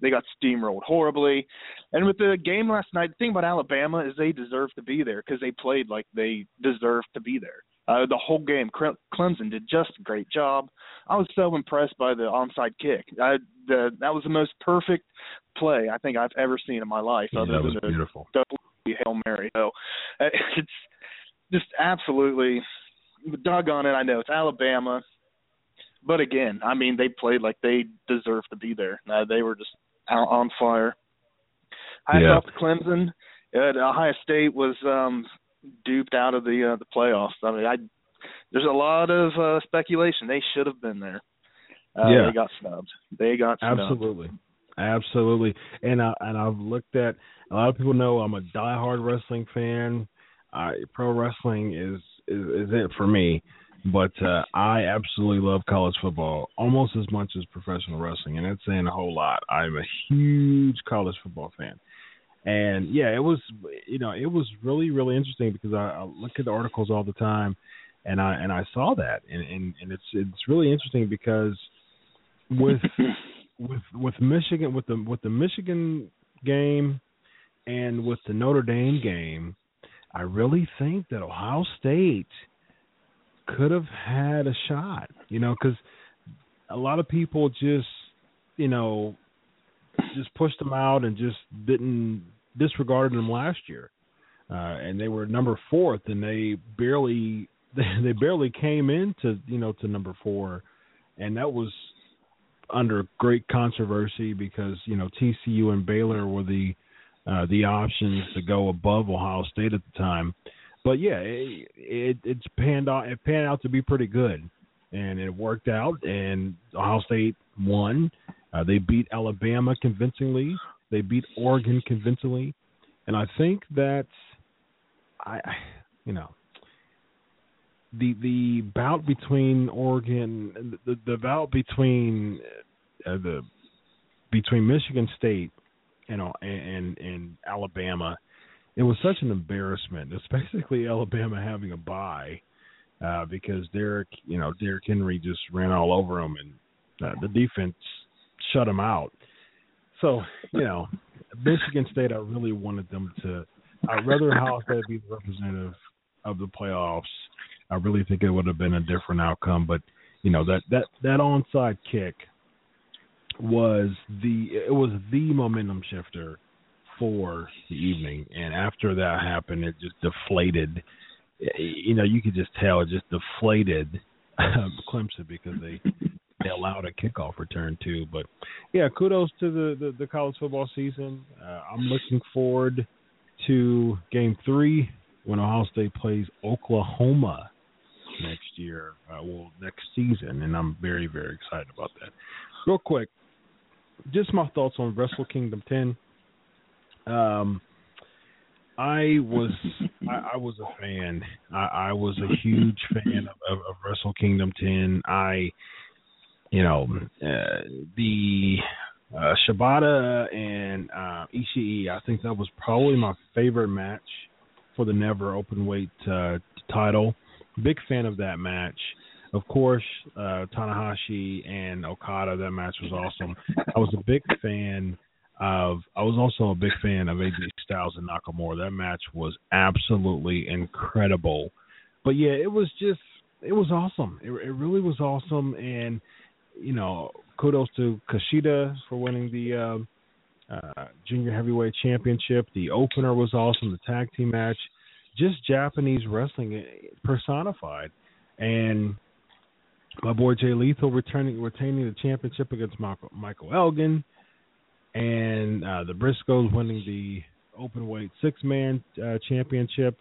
they got steamrolled horribly. And with the game last night, the thing about Alabama is they deserve to be there because they played like they deserved to be there. Uh, the whole game, Clemson did just a great job. I was so impressed by the onside kick. I, the, that was the most perfect play I think I've ever seen in my life. Yeah, other that was beautiful. Hail Mary. So uh, it's just absolutely doggone it. I know it's Alabama, but again, I mean they played like they deserved to be there. Uh, they were just out on fire. I Yeah. thought Clemson at Ohio State was um duped out of the uh, the playoffs. I mean, I there's a lot of uh, speculation they should have been there. Uh, Yeah. they got snubbed. They got snubbed. Absolutely, absolutely. And I and I've looked at a lot of people know I'm a diehard wrestling fan. I, pro wrestling is, is is it for me, but uh, I absolutely love college football almost as much as professional wrestling, and that's saying a whole lot. I'm a huge college football fan. And yeah, it was you know it was really really interesting because I, I look at the articles all the time, and I and I saw that and and, and it's it's really interesting because with with with Michigan with the with the Michigan game and with the Notre Dame game, I really think that Ohio State could have had a shot. You know, because a lot of people just you know just pushed them out and just didn't disregarded them last year, uh, and they were number fourth, and they barely they, barely came into you know to number four, and that was under great controversy because you know TCU and Baylor were the uh, the options to go above Ohio State at the time, but yeah, it, it it's panned out it panned out to be pretty good, and it worked out, and Ohio State won. Uh, they beat Alabama convincingly. They beat Oregon convincingly, and I think that I, you know, the the bout between Oregon, the the bout between uh, the between Michigan State and and and Alabama, it was such an embarrassment. It's basically Alabama having a bye uh, because Derek, you know, Derrick Henry just ran all over them, and uh, the defense shut them out. So, you know, Michigan State, I really wanted them to. I'd rather Ohio State be the representative of the playoffs. I really think it would have been a different outcome, but you know that that that onside kick was the it was the momentum shifter for the evening, and after that happened, it just deflated. You know, you could just tell it just deflated Clemson because they they allowed a kickoff return too. But yeah, kudos to the the, the college football season. Uh, I'm looking forward to Game Three when Ohio State plays Oklahoma next year, uh, well next season, and I'm very very excited about that. Real quick, just my thoughts on Wrestle Kingdom 10. Um, I was I, I was a fan. I, I was a huge fan of, of, of Wrestle Kingdom 10. I, you know, uh, the uh, Shibata and uh, Ishii. I think that was probably my favorite match for the Never Open Weight uh, title. Big fan of that match. Of course, uh, Tanahashi and Okada. That match was awesome. I was a big fan of. I was also a big fan of AJ Styles and Nakamura. That match was absolutely incredible. But yeah, it was just. It was awesome. It, it really was awesome, and you know, kudos to Kushida for winning the uh, uh, junior heavyweight championship. The opener was awesome. The tag team match, just Japanese wrestling personified, and my boy Jay Lethal returning retaining the championship against Michael, Michael Elgin, and uh, the Briscoes winning the open weight six man uh, championship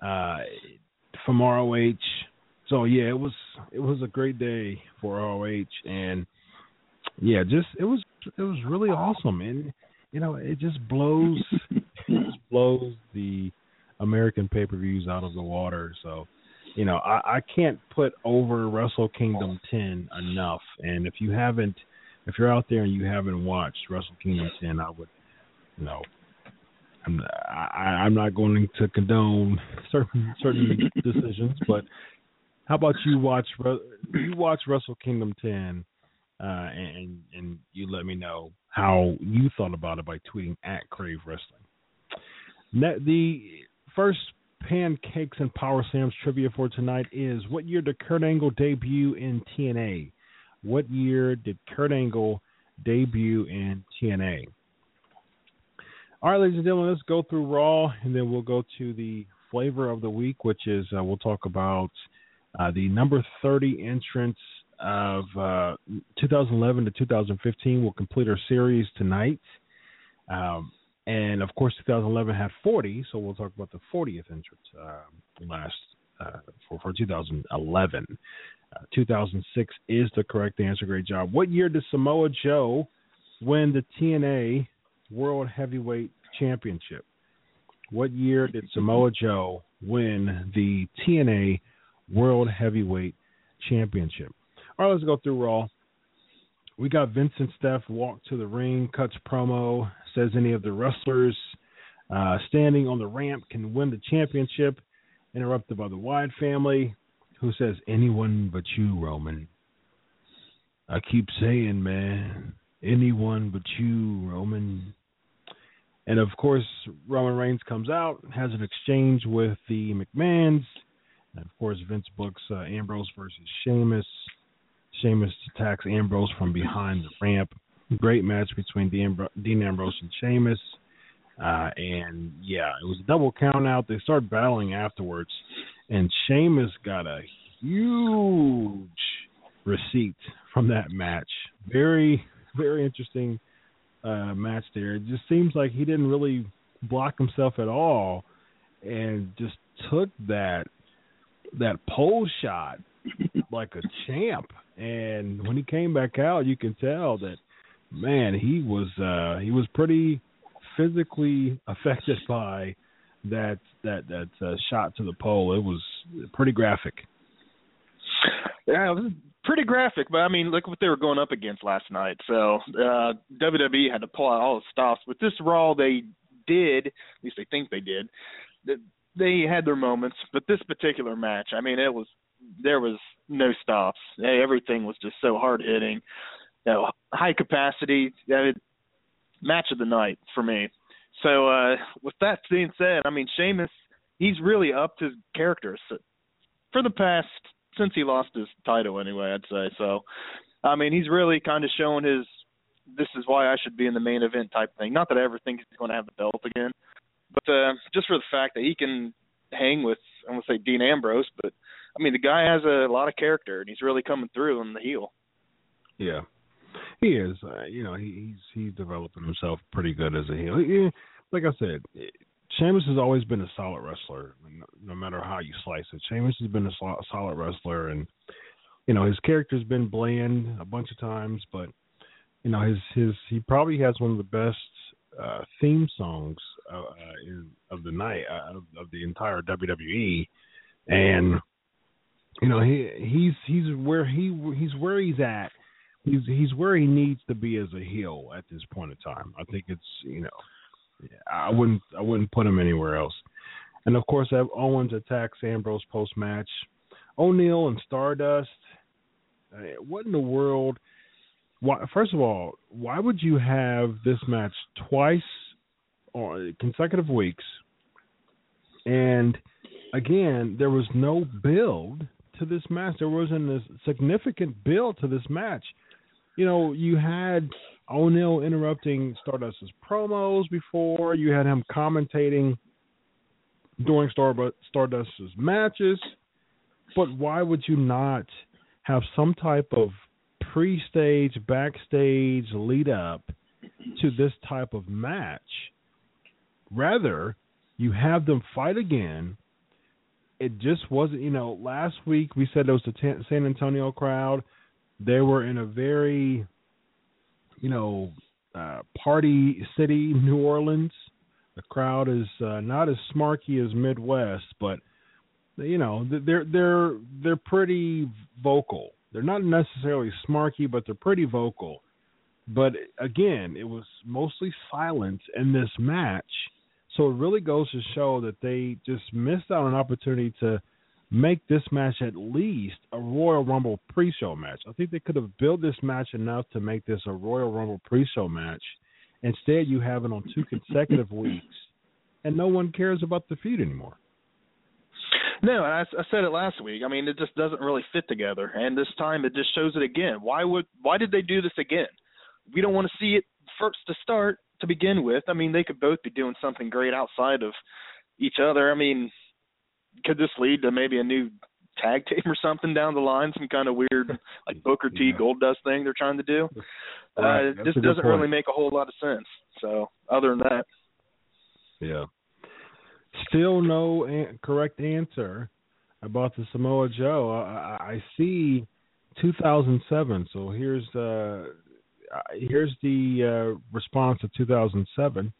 uh, from ROH. So yeah, it was it was a great day for ROH, and yeah, just it was it was really awesome, and you know it just blows it just blows the American pay per views out of the water. So you know, I, I can't put over Wrestle Kingdom 10 enough. And if you haven't, if you're out there and you haven't watched Wrestle Kingdom 10, I would, you know, I'm I, I'm not going to condone certain certain decisions, but how about you watch you watch Wrestle Kingdom 10, uh, and and you let me know how you thought about it by tweeting at Crave Wrestling. The first pancakes and power slams trivia for tonight is what year did Kurt Angle debut in TNA? What year did Kurt Angle debut in TNA? All right, ladies and gentlemen, let's go through Raw, and then we'll go to the flavor of the week, which is uh, we'll talk about uh, the number 30 entrance of uh, 2011 to 2015. We'll complete our series tonight. Um, and of course 2011 had 40, so we'll talk about the 40th entrance uh, last uh, for for 2011. Uh, 2006 is the correct answer. Great job. What year did Samoa Joe win the TNA World Heavyweight Championship? What year did Samoa Joe win the TNA World Heavyweight Championship? All right, let's go through Raw. We got Vincent Steph walk to the ring, cuts promo, says any of the wrestlers uh, standing on the ramp can win the championship. Interrupted by the Wyatt family, who says anyone but you, Roman. I keep saying, man, anyone but you, Roman. And of course, Roman Reigns comes out, has an exchange with the McMahons. And of course, Vince books uh, Ambrose versus Sheamus. Sheamus attacks Ambrose from behind the ramp. Great match between Dean, Ambrose and Sheamus. Uh, and yeah, it was a double count out. They started battling afterwards, and Sheamus got a huge receipt from that match. Very, very interesting uh, match there. It just seems like he didn't really block himself at all, and just took that that pole shot like a champ. And when he came back out, you can tell that man, he was uh he was pretty physically affected by that that that uh, shot to the pole. It was pretty graphic. Yeah, it was pretty graphic, but I mean, look what they were going up against last night. So uh WWE had to pull out all the stops. With this Raw, they did, at least they think they did. They had their moments, but this particular match, I mean, it was there was no stops. Everything was just so hard hitting. You know, high capacity. I mean, match of the night for me. So uh with that being said, I mean Sheamus, he's really upped his character for the past since he lost his title anyway, I'd say. So I mean he's really kind of shown his this is why I should be in the main event type thing. Not that I ever think he's going to have the belt again, but uh just for the fact that he can hang with I'm gonna say Dean Ambrose, but I mean the guy has a lot of character and he's really coming through on the heel. Yeah, he is. Uh, you know, he, he's he's developing himself pretty good as a heel. He, like I said, Sheamus has always been a solid wrestler, no, no matter how you slice it. Sheamus has been a solid wrestler, and you know his character's been bland a bunch of times, but you know his his he probably has one of the best uh, theme songs uh, uh, in, of the night uh, of, of the entire WWE, and you know he he's he's where he he's where he's at. He's he's where he needs to be as a heel at this point in time. I think it's you know I wouldn't I wouldn't put him anywhere else. And of course, Owens attacks Ambrose post match. O'Neil and Stardust. What in the world? Why, first of all, why would you have this match twice or consecutive weeks? And again, there was no build to this match. There wasn't a significant build to this match. You know, you had O'Neil interrupting Stardust's promos before. You had him commentating during Star- Stardust's matches. But why would you not have some type of pre-stage, backstage lead up to this type of match? Rather, you have them fight again. It just wasn't, you know, last week we said it was the San Antonio crowd. They were in a very you know, uh, party city, New Orleans. The crowd is uh, not as smarky as Midwest, but you know they're they're they're pretty vocal. They're not necessarily smarky, but they're pretty vocal. But again, it was mostly silence in this match, so it really goes to show that they just missed out on an opportunity to make this match at least a Royal Rumble pre-show match. I think they could have built this match enough to make this a Royal Rumble pre-show match. Instead, you have it on two consecutive weeks, and no one cares about the feud anymore. No, I, I said it last week. I mean, it just doesn't really fit together, and this time it just shows it again. Why would why did they do this again? We don't want to see it first to start to begin with. I mean, they could both be doing something great outside of each other. I mean, could this lead to maybe a new tag team or something down the line? Some kind of weird like Booker T yeah. Gold Dust thing they're trying to do. Right. Uh, this doesn't really make a whole lot of sense. So other than that, yeah. Still no an- correct answer about the Samoa Joe. I, I see 2007. So here's uh here's the uh, response of 2007.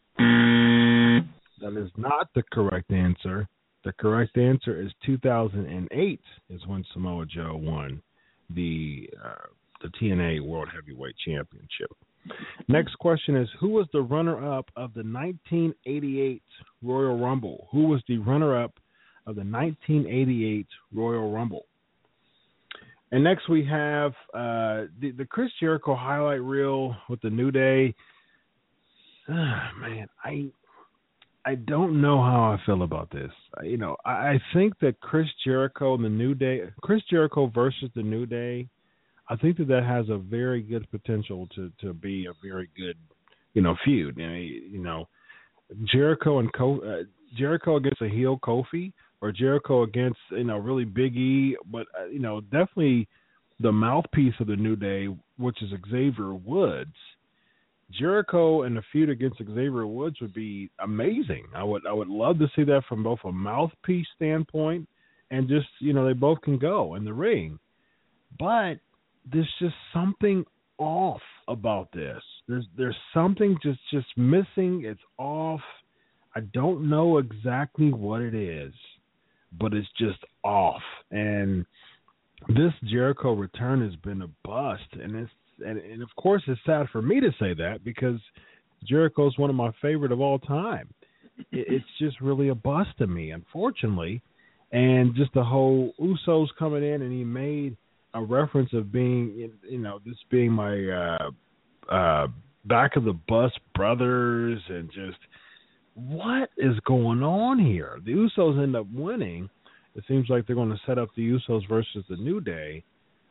That is not the correct answer. The correct answer is 2008 is when Samoa Joe won the uh, the TNA World Heavyweight Championship. Next question is Who was the runner up of the 1988 Royal Rumble? Who was the runner up of the 1988 Royal Rumble? And next we have uh, the, the Chris Jericho highlight reel with the New Day. Ah, man, I I don't know how I feel about this. You know, I, I, think that Chris Jericho and the New Day, Chris Jericho versus the New Day, I think that that has a very good potential to to be a very good, you know, feud. You know, Jericho and Co- uh, Jericho against a heel Kofi, or Jericho against you know really Big E, but uh, you know definitely the mouthpiece of the New Day, which is Xavier Woods Jericho and the feud against Xavier Woods would be amazing. I would I would love to see that from both a mouthpiece standpoint and just you know they both can go in the ring. But there's just something off about this. There's there's something just just missing. It's off. I don't know exactly what it is, but it's just off. And this Jericho return has been a bust, and it's and, and of course it's sad for me to say that because Jericho is one of my favorite of all time. It, it's just really a bust to me, unfortunately. And just the whole Usos coming in, and he made a reference of being, you know, this being my uh, uh, back of the bus brothers, and just what is going on here? The Usos end up winning. It seems like they're going to set up the Usos versus the New Day,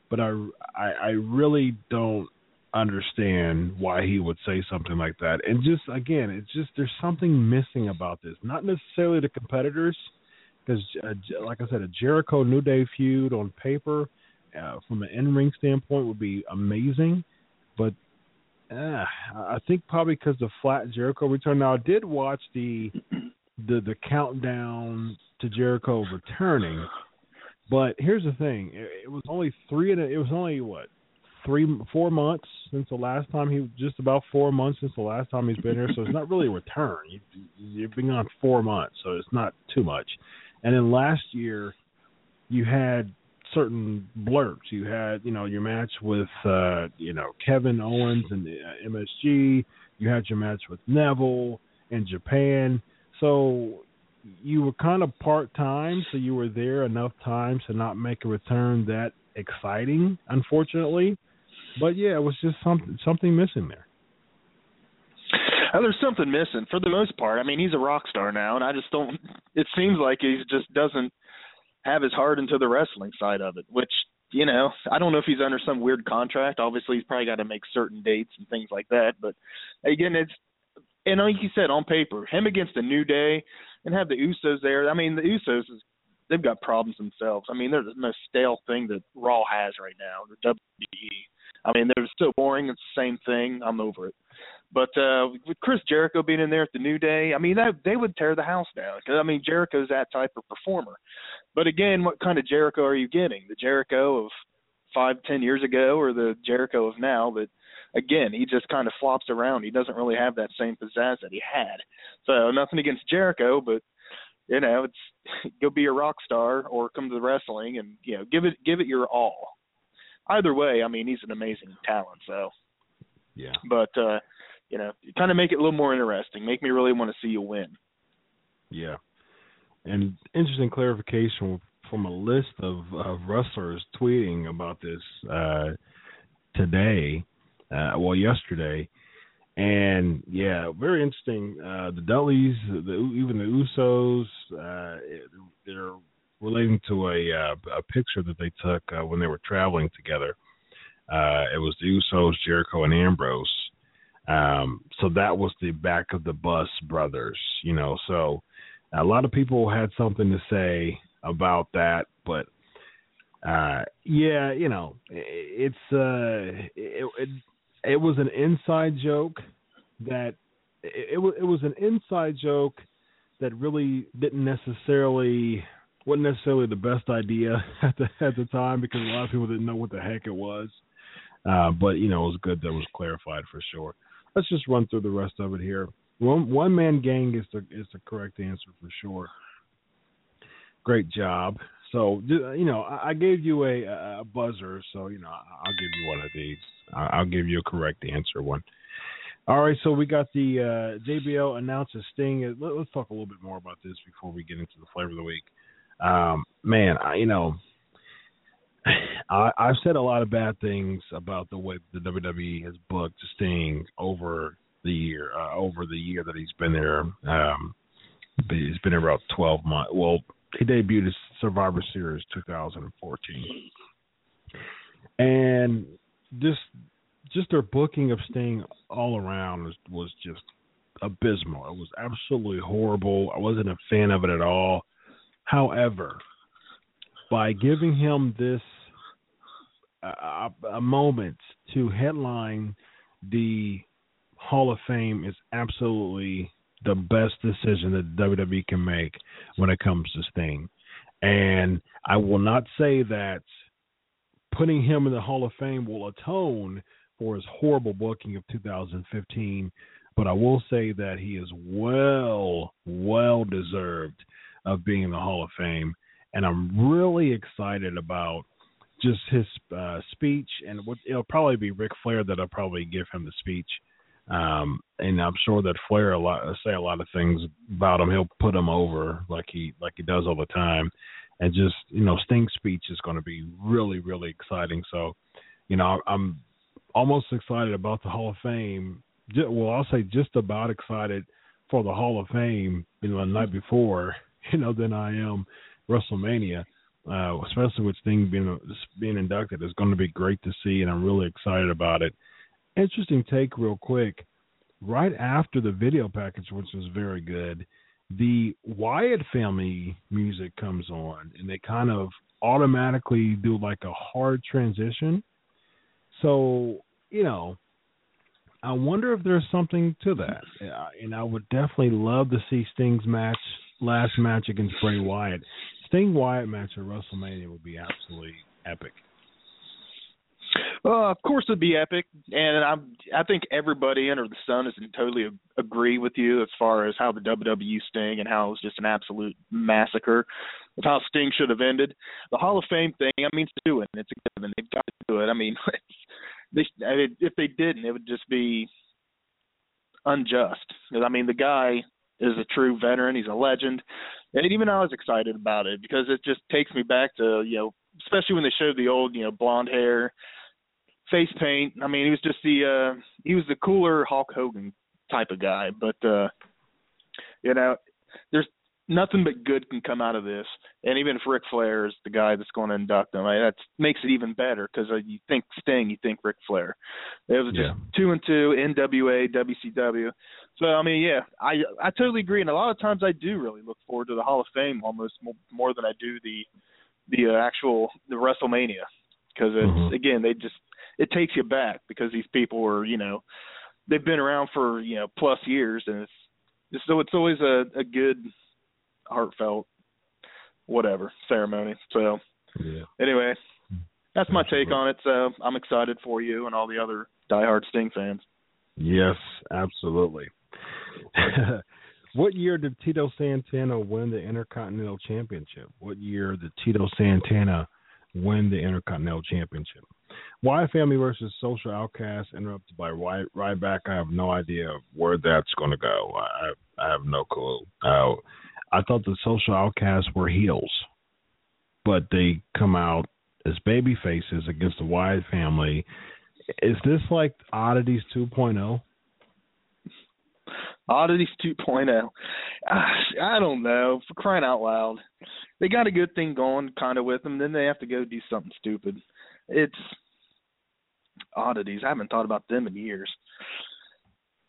but I, I, I really don't understand why he would say something like that. And just again, it's just there's something missing about this. Not necessarily the competitors, because uh, like I said, a Jericho New Day feud on paper, uh, from an in-ring standpoint, would be amazing. But uh, I think probably because the flat Jericho return. Now I did watch the the the countdown to Jericho returning. But here's the thing: it, it was only three and it was only what three four months since the last time he just about four months since the last time he's been here. So it's not really a return. You, you've been on four months, so it's not too much. And then last year, you had certain blurps. You had you know your match with uh, you know Kevin Owens and uh, MSG. You had your match with Neville in Japan. So you were kind of part time, so you were there enough times to not make a return that exciting, unfortunately. But yeah, it was just something something missing there. Uh, there's something missing for the most part. I mean, he's a rock star now, and I just don't. It seems like he just doesn't have his heart into the wrestling side of it, which you know, I don't know if he's under some weird contract. Obviously, he's probably got to make certain dates and things like that. But again, it's and like you said, on paper, him against the New Day and have the Usos there. I mean, the Usos is they've got problems themselves. I mean, they're the most stale thing that Raw has right now. The WWE. I mean, they're still boring. It's the same thing. I'm over it. But uh with Chris Jericho being in there at the New Day, I mean, that they would tear the house down. Because I mean, Jericho's that type of performer. But again, what kind of Jericho are you getting? The Jericho of five, ten years ago, or the Jericho of now? That again, he just kind of flops around. He doesn't really have that same pizzazz that he had. So nothing against Jericho, but you know, it's go be a rock star or come to the wrestling and you know give it give it your all. Either way, I mean, he's an amazing talent. So yeah, but uh, you know, kind of make it a little more interesting. Make me really want to see you win. Yeah, and interesting clarification from a list of, of wrestlers tweeting about this uh, today, uh, well, yesterday. And yeah, very interesting. Uh, the Dudleys, the, even the Usos, uh, they're relating to a uh, a picture that they took uh, when they were traveling together. Uh, it was the Usos, Jericho, and Ambrose. Um, so that was the back of the bus brothers, you know. So a lot of people had something to say about that, but uh, yeah, you know, it's uh, it, it it was an inside joke that it, it was an inside joke that really didn't necessarily wasn't necessarily the best idea at the at the time because a lot of people didn't know what the heck it was. Uh, but you know, it was good that it was clarified for sure. Let's just run through the rest of it here. One one man gang is the is the correct answer for sure. Great job. So you know, I gave you a, a buzzer, so you know I'll give you one of these. I'll give you a correct answer one. All right, so we got the uh, JBL announces Sting. Let, us talk a little bit more about this before we get into the flavor of the week. Um, man, I, you know, I, I've said a lot of bad things about the way the WWE has booked Sting over the year, uh, over the year that he's been there. Um, he's been there about twelve months. Well, he debuted his Survivor Series 2014, and just just their booking of Sting all around was was just abysmal. It was absolutely horrible. I wasn't a fan of it at all. However, by giving him this uh, a moment to headline the Hall of Fame is absolutely the best decision that WWE can make when it comes to Sting. And I will not say that putting him in the Hall of Fame will atone for his horrible booking of 2015, but I will say that he is well, well deserved of being in the Hall of Fame. And I'm really excited about just his uh, speech and what it'll probably be Ric Flair that'll probably give him the speech. Um, and I'm sure that Flair a lot say a lot of things about him. He'll put him over like he like he does all the time, and just you know Sting's speech is going to be really really exciting. So, you know I'm almost excited about the Hall of Fame. Well, I'll say just about excited for the Hall of Fame. You know the night before, you know, than I am WrestleMania. Uh, especially with Sting being being inducted, it's going to be great to see, and I'm really excited about it interesting take, real quick. Right after the video package, which was very good, the Wyatt family music comes on, and they kind of automatically do like a hard transition. So, you know, I wonder if there's something to that. And I would definitely love to see Sting's match, last match against Bray Wyatt. Sting Wyatt match at WrestleMania would be absolutely epic. Well, of course, it'd be epic, and I'm I think everybody under the sun is totally agree with you as far as how the WWE Sting and how it was just an absolute massacre of how Sting should have ended. The Hall of Fame thing, I mean, to do it, it's a given. They've got to do it. I mean, they, I mean, if they didn't, it would just be unjust. Because I mean, the guy is a true veteran. He's a legend, and even I was excited about it because it just takes me back to you know, especially when they showed the old you know blonde hair face paint. I mean, he was just the uh he was the cooler Hulk Hogan type of guy, but uh you know, there's nothing but good can come out of this. And even if Ric Flair is the guy that's going to induct him, I that makes it even better because uh, you think Sting, you think Ric Flair. It was just yeah. two and two, NWA, WCW. So I mean, yeah, I I totally agree. And a lot of times I do really look forward to the Hall of Fame almost more, more than I do the the uh, actual the WrestleMania because it's mm-hmm. again they just it takes you back because these people were, you know, they've been around for you know plus years, and it's so it's always a, a good, heartfelt, whatever ceremony. So yeah. anyway, that's my take on it. So I'm excited for you and all the other diehard Sting fans. Yes, absolutely. what year did Tito Santana win the Intercontinental Championship? What year did Tito Santana win the Intercontinental Championship? Wyatt Family versus Social Outcast interrupted by Ryback. I have no idea where that's going to go. I I have no clue. Uh, I thought the Social Outcasts were heels, but they come out as baby faces against the Wyatt family. Is this like Oddities 2.0? Oddities 2.0. Ah, I don't know. For crying out loud, they got a good thing going, kind of with them. Then they have to go do something stupid. It's oddities. I haven't thought about them in years.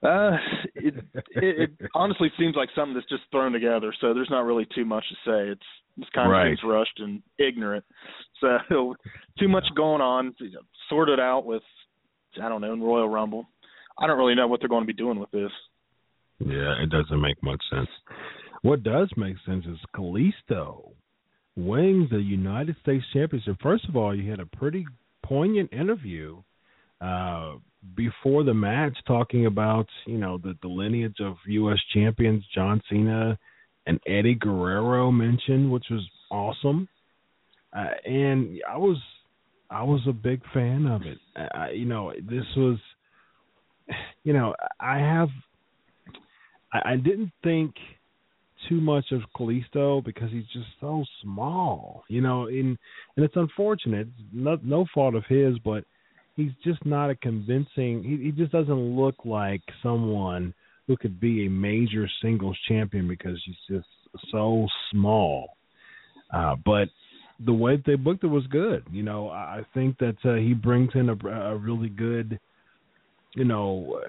Uh, it, it, it honestly seems like something that's just thrown together. So there's not really too much to say. It's it's kind of right. seems rushed and ignorant. So too much going on. Sorted out with I don't know in Royal Rumble. I don't really know what they're going to be doing with this. Yeah, it doesn't make much sense. What does make sense is Kalisto winning the United States Championship. First of all, you had a pretty poignant interview uh, before the match talking about you know the, the lineage of U.S. champions John Cena and Eddie Guerrero mentioned, which was awesome. Uh, and I was I was a big fan of it. I, you know, this was you know I have I, I didn't think too much of Kalisto because he's just so small, you know, and and it's unfortunate. No, no fault of his, but he's just not a convincing. He, he just doesn't look like someone who could be a major singles champion because he's just so small. Uh, but the way they booked it was good. You know, I think that uh, he brings in a, a really good, you know,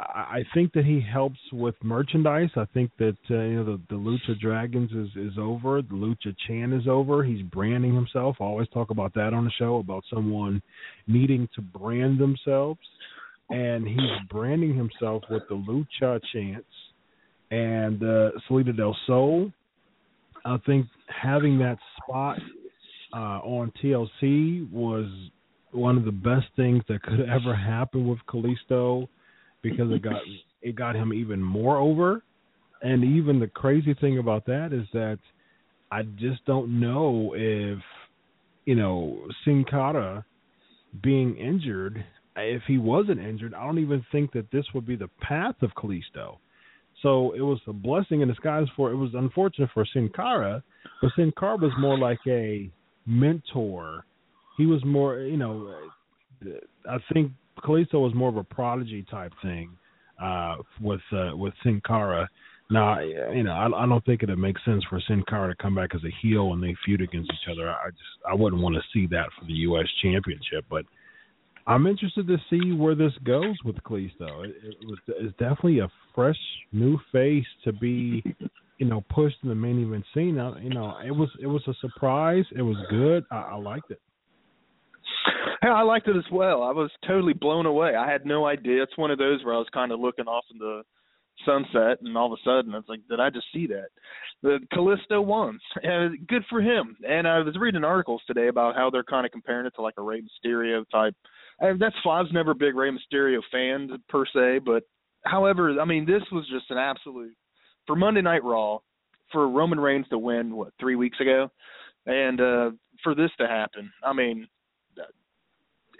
I think that he helps with merchandise. I think that uh, you know the, the Lucha Dragons is is over. The Lucha Chan is over. He's branding himself. I always talk about that on the show about someone needing to brand themselves, and he's branding himself with the Lucha Chants and uh, Salida del Sol. I think having that spot uh, on TLC was one of the best things that could ever happen with Kalisto because it got it got him even more over. And even the crazy thing about that is that I just don't know if you know Sin Cara being injured. If he wasn't injured, I don't even think that this would be the path of Kalisto. So it was a blessing in disguise for it was unfortunate for Sin Cara, but Sin Cara was more like a mentor. He was more, you know, I think Kalisto was more of a prodigy type thing uh, with uh, with Sin Cara. Now, you know, I, I don't think it makes sense for Sin Cara to come back as a heel and they feud against each other. I just I wouldn't want to see that for the U.S. Championship, but I'm interested to see where this goes with Kalisto. It, it was it's definitely a fresh new face to be, you know, pushed in the main event scene. you know, it was it was a surprise. It was good. I, I liked it. Yeah, I liked it as well. I was totally blown away. I had no idea. It's one of those where I was kind of looking off in the sunset, and all of a sudden it's like, did I just see that? The Kalisto won, and good for him. And I was reading articles today about how they're kind of comparing it to like a Rey Mysterio type. And that's fine. Never a big Rey Mysterio fan per se, but however, I mean, this was just an absolute for Monday Night Raw for Roman Reigns to win what three weeks ago, and uh for this to happen. I mean,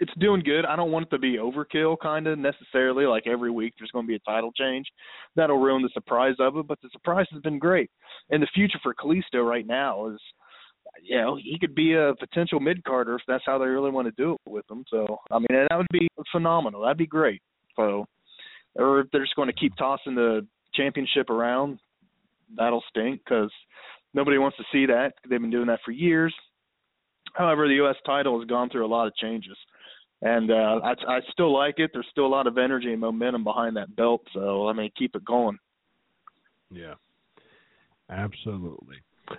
it's doing good. I don't want it to be overkill, kind of necessarily. Like every week, there's going to be a title change. That'll ruin the surprise of it. But the surprise has been great, and the future for Kalisto right now is, you know, he could be a potential mid carder if that's how they really want to do it with him. So I mean, that would be phenomenal. That'd be great. So, or if they're just going to keep tossing the championship around, that'll stink because nobody wants to see that. They've been doing that for years. However, the U.S. title has gone through a lot of changes and uh, I, I still like it. There's still a lot of energy and momentum behind that belt, so I mean, keep it going. Yeah, absolutely.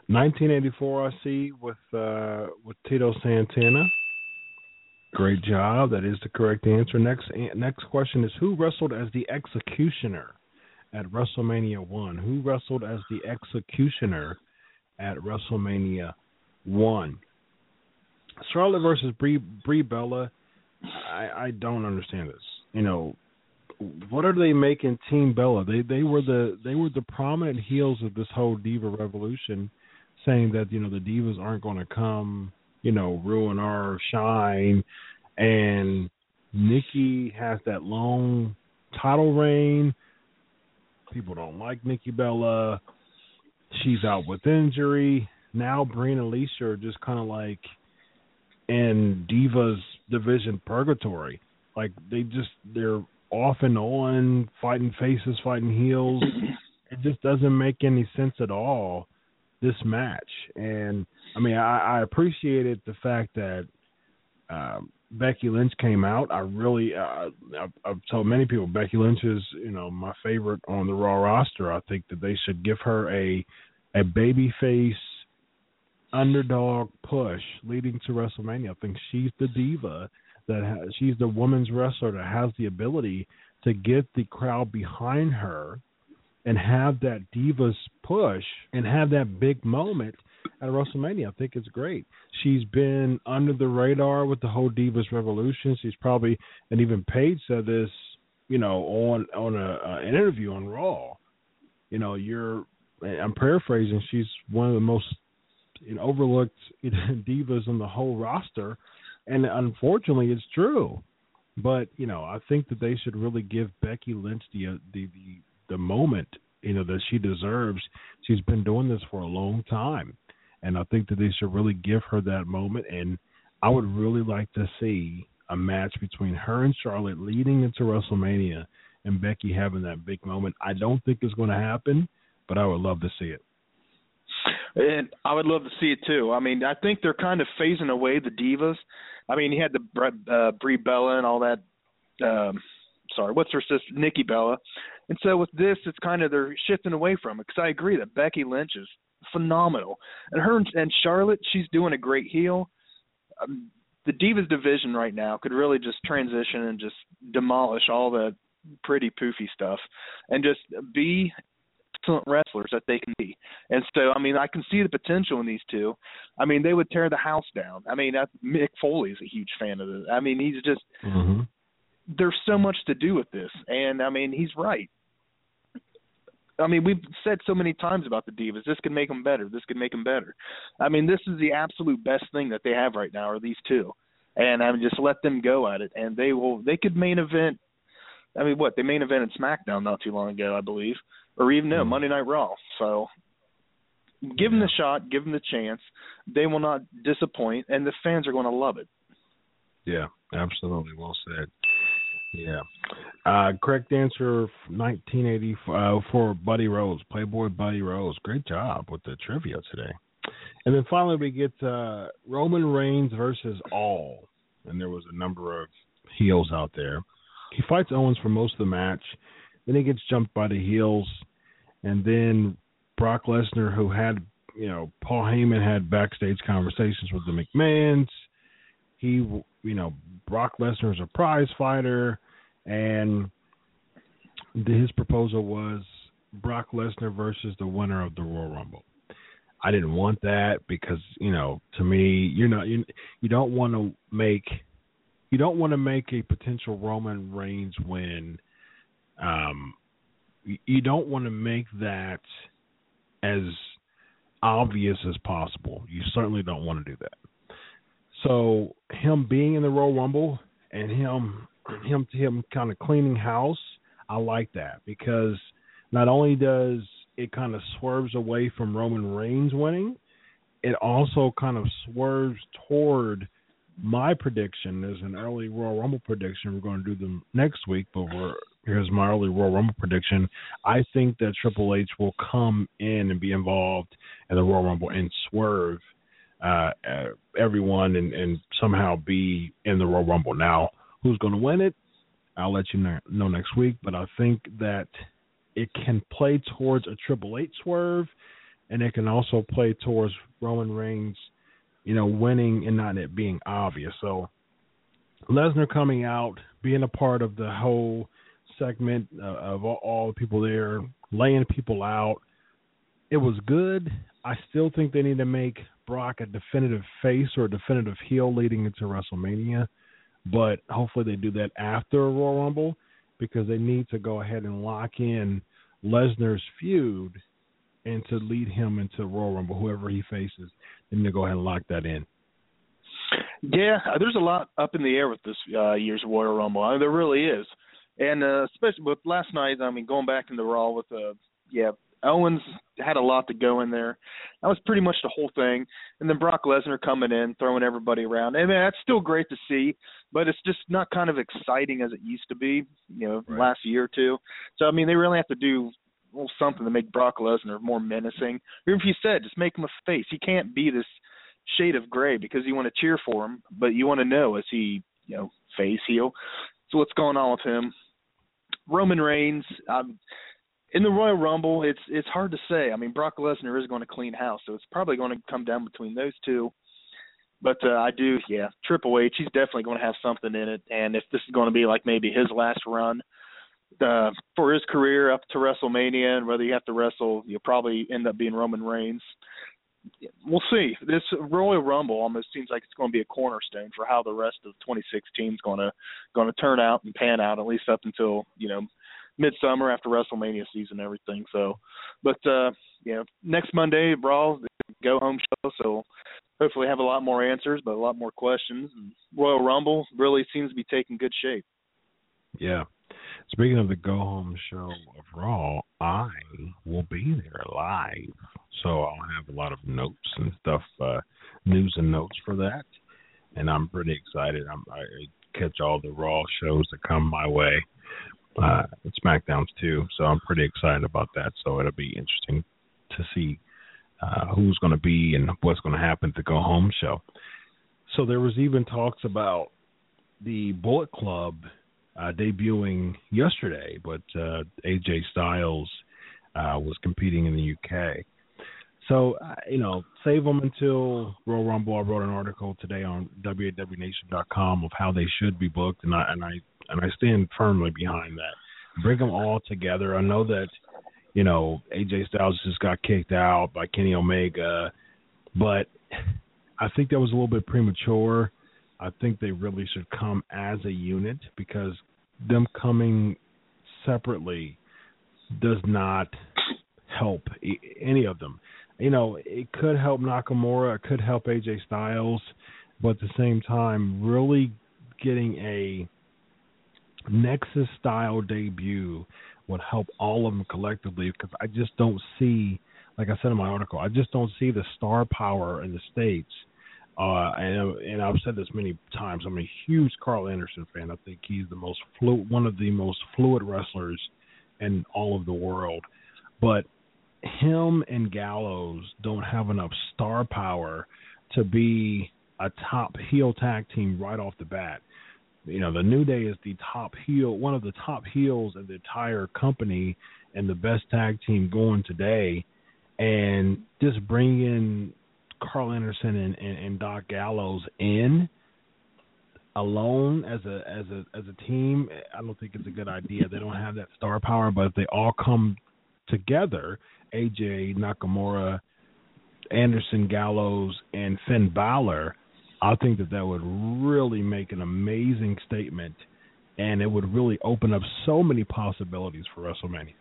1984, I see with uh, with Tito Santana. Great job. That is the correct answer. Next next question is who wrestled as the Executioner at WrestleMania One? Who wrestled as the Executioner at WrestleMania One? Charlotte versus Brie, Brie Bella I I don't understand this. You know, what are they making Team Bella? They they were the they were the prominent heels of this whole diva revolution, saying that you know the divas aren't going to come, you know, ruin our shine, and Nikki has that long title reign. People don't like Nikki Bella. She's out with injury. Now Brie and Alicia are just kind of like in Divas division purgatory. Like they just they're off and on, fighting faces, fighting heels. it just doesn't make any sense at all. This match, and I mean, I, I appreciated the fact that um, Becky Lynch came out. I really, uh, I've, I've told many people Becky Lynch is, you know, my favorite on the Raw roster. I think that they should give her a a baby face underdog push leading to WrestleMania. I think she's the diva that has, she's the women's wrestler that has the ability to get the crowd behind her and have that divas push and have that big moment at WrestleMania. I think it's great. She's been under the radar with the whole Divas Revolution. She's probably and even Paige said this, you know, on on a, an interview on Raw. You know, you're I'm paraphrasing. She's one of the most know, overlooked divas on the whole roster, and unfortunately, it's true. But you know, I think that they should really give Becky Lynch the uh, the the, the moment you know that she deserves. She's been doing this for a long time, and I think that they should really give her that moment. And I would really like to see a match between her and Charlotte leading into WrestleMania, and Becky having that big moment. I don't think it's going to happen, but I would love to see it. And I would love to see it too. I mean, I think they're kind of phasing away the divas. I mean, he had the uh, Brie Bella and all that. Um, sorry, what's her sister, Nikki Bella. And so with this, it's kind of they're shifting away from it because I agree that Becky Lynch is phenomenal, and her and Charlotte, she's doing a great heel. Um, the Divas division right now could really just transition and just demolish all the pretty poofy stuff and just be excellent wrestlers that they can be. And so, I mean, I can see the potential in these two. I mean, they would tear the house down. I mean, Mick Foley is a huge fan of this. I mean, he's just mm-hmm. there's so much to do with this, and I mean, he's right. I mean, we've said so many times about the Divas. This could make them better. This could make them better. I mean, this is the absolute best thing that they have right now, are these two, and I mean, just let them go at it, and they will. They could main event. I mean, what they main event in SmackDown not too long ago, I believe, or even no Mhm. Monday Night Raw. So give them the shot, give them the chance. They will not disappoint, and the fans are going to love it. Yeah, absolutely. Well said. Yeah. Uh, correct answer, 1980 uh, for Buddy Rose, Playboy Buddy Rose. Great job with the trivia today. And then finally, we get uh, Roman Reigns versus All, and there was a number of heels out there. He fights Owens for most of the match, then he gets jumped by the heels, and then Brock Lesnar, who had you know Paul Heyman had backstage conversations with the McMahons. He, you know, Brock Lesnar is a prize fighter, and his proposal was Brock Lesnar versus the winner of the Royal Rumble. I didn't want that because you know, to me, you're not you you don't want to make you don't want to make a potential Roman Reigns win. Um, you- don't want to make that as obvious as possible. You certainly don't want to do that. So him being in the Royal Rumble and him him him kind of cleaning house, I like that because not only does it kind of swerves away from Roman Reigns winning, it also kind of swerves toward my prediction. is an early Royal Rumble prediction. We're going to do them next week, but we're here's my early Royal Rumble prediction. I think that Triple H will come in and be involved in the Royal Rumble and swerve uh, uh, everyone and, and somehow be in the Royal Rumble. Now, who's going to win it? I'll let you know, know next week. But I think that it can play towards a Triple H swerve, and it can also play towards Roman Reigns, you know, winning and not it being obvious. So Lesnar coming out, being a part of the whole segment uh, of all, all the people there, laying people out. It was good. I still think they need to make Brock a definitive face or a definitive heel leading into WrestleMania, but hopefully they do that after a Royal Rumble because they need to go ahead and lock in Lesnar's feud and to lead him into Royal Rumble, whoever he faces. They need to go ahead and lock that in. Yeah, uh, there's a lot up in the air with this uh, year's Royal Rumble. I mean, there really is, and uh, especially with last night. I mean, going back in the Raw with uh, yeah, Owens had a lot to go in there. That was pretty much the whole thing. And then Brock Lesnar coming in, throwing everybody around. I mean, that's still great to see, but it's just not kind of exciting as it used to be, you know, Right. last year or two. So I mean, they really have to do little something to make Brock Lesnar more menacing. Or if you said, just make him a face. He can't be this shade of gray because you want to cheer for him, but you want to know is he, you know, face heel. So what's going on with him? Roman Reigns, um, in the Royal Rumble, it's it's hard to say. I mean, Brock Lesnar is going to clean house, so it's probably going to come down between those two. But uh, I do, yeah, Triple H, he's definitely going to have something in it. And if this is going to be like maybe his last run uh, for his career up to WrestleMania, and whether you have to wrestle, you'll probably end up being Roman Reigns. We'll see. This Royal Rumble almost seems like it's going to be a cornerstone for how the rest of 2016 is going to going to turn out and pan out, at least up until you know midsummer after WrestleMania season and everything. So, but uh, yeah, next Monday, Brawl go home show. So hopefully have a lot more answers, but a lot more questions. And Royal Rumble really seems to be taking good shape. Yeah. Speaking of the go home show of Raw, I will be there live. So I'll have a lot of notes and stuff, uh, news and notes for that. And I'm pretty excited. I'm, I catch all the Raw shows that come my way, uh, SmackDowns too. So I'm pretty excited about that. So it'll be interesting to see uh, who's going to be and what's going to happen at the go home show. So there was even talks about the Bullet Club uh, debuting yesterday, but uh, AJ Styles uh, was competing in the UK. So uh, you know, save them until Royal Rumble. I wrote an article today on WAWNation.com of how they should be booked, and I and I and I stand firmly behind that. Bring them all together. I know that you know AJ Styles just got kicked out by Kenny Omega, but I think that was a little bit premature. I think they really should come as a unit because them coming separately does not help any of them. You know, it could help Nakamura, it could help AJ Styles, but at the same time, really getting a Nexus style debut would help all of them collectively because I just don't see, like I said in my article, I just don't see the star power in the states. Uh, and and I've said this many times. I'm a huge Karl Anderson fan. I think he's the most fluid, one of the most fluid wrestlers in all of the world. But him and Gallows don't have enough star power to be a top heel tag team right off the bat. You know, the New Day is the top heel, one of the top heels of the entire company, and the best tag team going today. And just bringing Karl Anderson and, and, and Doc Gallows in alone as a as a as a team, I don't think it's a good idea. They don't have that star power, but if they all come together, AJ Nakamura, Anderson Gallows, and Finn Balor, I think that that would really make an amazing statement, and it would really open up so many possibilities for WrestleMania.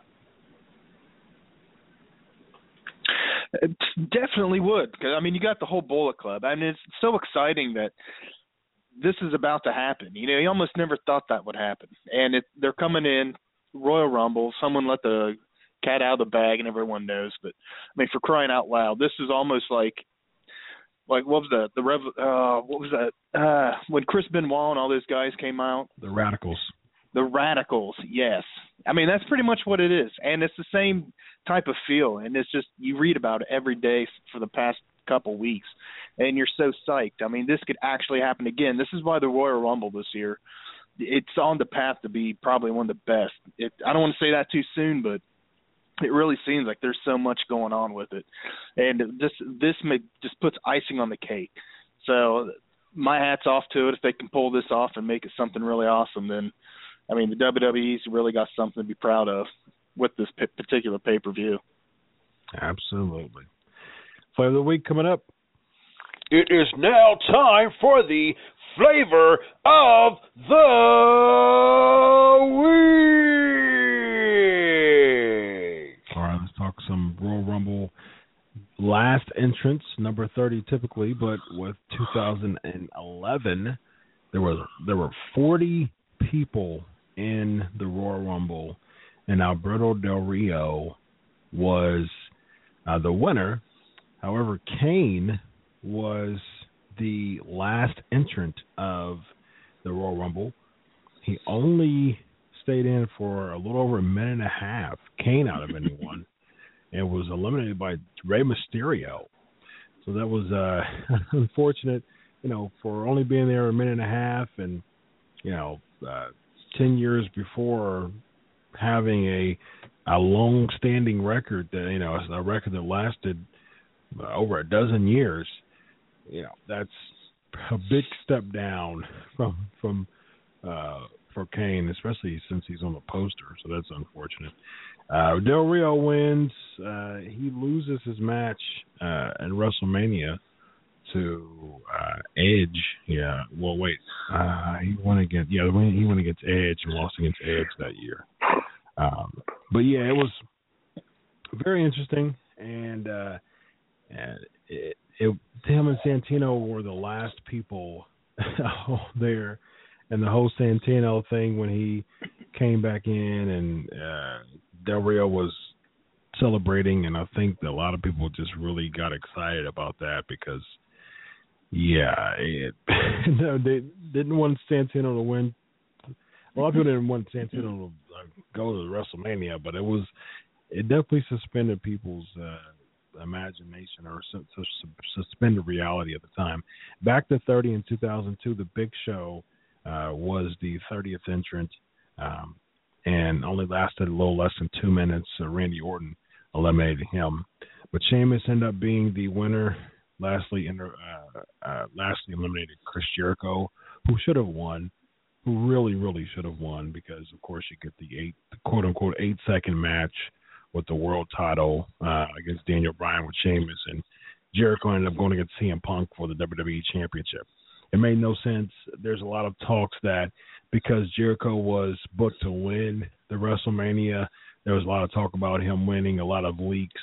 It definitely would, because I mean, you got the whole Bullet Club. I mean, it's so exciting that this is about to happen. You know, you almost never thought that would happen, and it, they're coming in Royal Rumble. Someone let the cat out of the bag, and everyone knows. But I mean, for crying out loud, this is almost like like what was that the rev uh what was that uh when Chris Benoit and all those guys came out the Radicalz the Radicalz yes. I mean that's pretty much what it is. And it's the same type of feel. And it's just you read about it every day for the past couple weeks. And you're so psyched. I mean this could actually happen again. This is why the Royal Rumble this year it's on the path to be probably one of the best. It I don't want to say that too soon but it really seems like there's so much going on with it, and this this may, just puts icing on the cake. So my hats off to it. If they can pull this off and make it something really awesome. Then, I mean, the WWE's really got something to be proud of with this p- particular pay per view. Absolutely. Flavor of the week coming up. It is now time for the flavor of the week. All right, let's talk some Royal Rumble last entrance, number 30 typically, but with 2011, there was there were 40 people in the Royal Rumble, and Alberto Del Rio was uh, the winner. However, Kane was the last entrant of the Royal Rumble. He only stayed in for a little over a minute and a half. Kane out of anyone, and was eliminated by Rey Mysterio. So that was uh, unfortunate, you know, for only being there a minute and a half, and you know, uh, ten years before having a a long-standing record that you know a record that lasted over a dozen years. You know, that's a big step down from from uh for Kane, especially since he's on the poster. So that's unfortunate. Uh, Del Rio wins. Uh, he loses his match uh, in WrestleMania to uh, Edge. Yeah. Well, wait. Uh, he won against yeah. He won against Edge and lost against Edge that year. Um, but yeah, it was very interesting, and uh, and it, it, him and Santino were the last people there and the whole Santino thing when he came back in and uh, Del Rio was celebrating, and I think a lot of people just really got excited about that because, yeah, it, no, they didn't want Santino to win. A lot of people didn't want Santino to uh, go to WrestleMania, but it was it definitely suspended people's uh, imagination or su- su- suspended reality at the time. Back to 30 in 2002, the Big Show uh, was the 30th entrant um, and only lasted a little less than two minutes. Uh, Randy Orton eliminated him, but Sheamus ended up being the winner. Lastly, inter, uh, uh, lastly eliminated Chris Jericho, who should have won, who really, really should have won because, of course, you get the eight, the quote unquote, eight second match with the world title uh, against Daniel Bryan with Sheamus, and Jericho ended up going against CM Punk for the WWE Championship it made no sense. There's a lot of talks that because Jericho was booked to win the WrestleMania, there was a lot of talk about him winning, a lot of leaks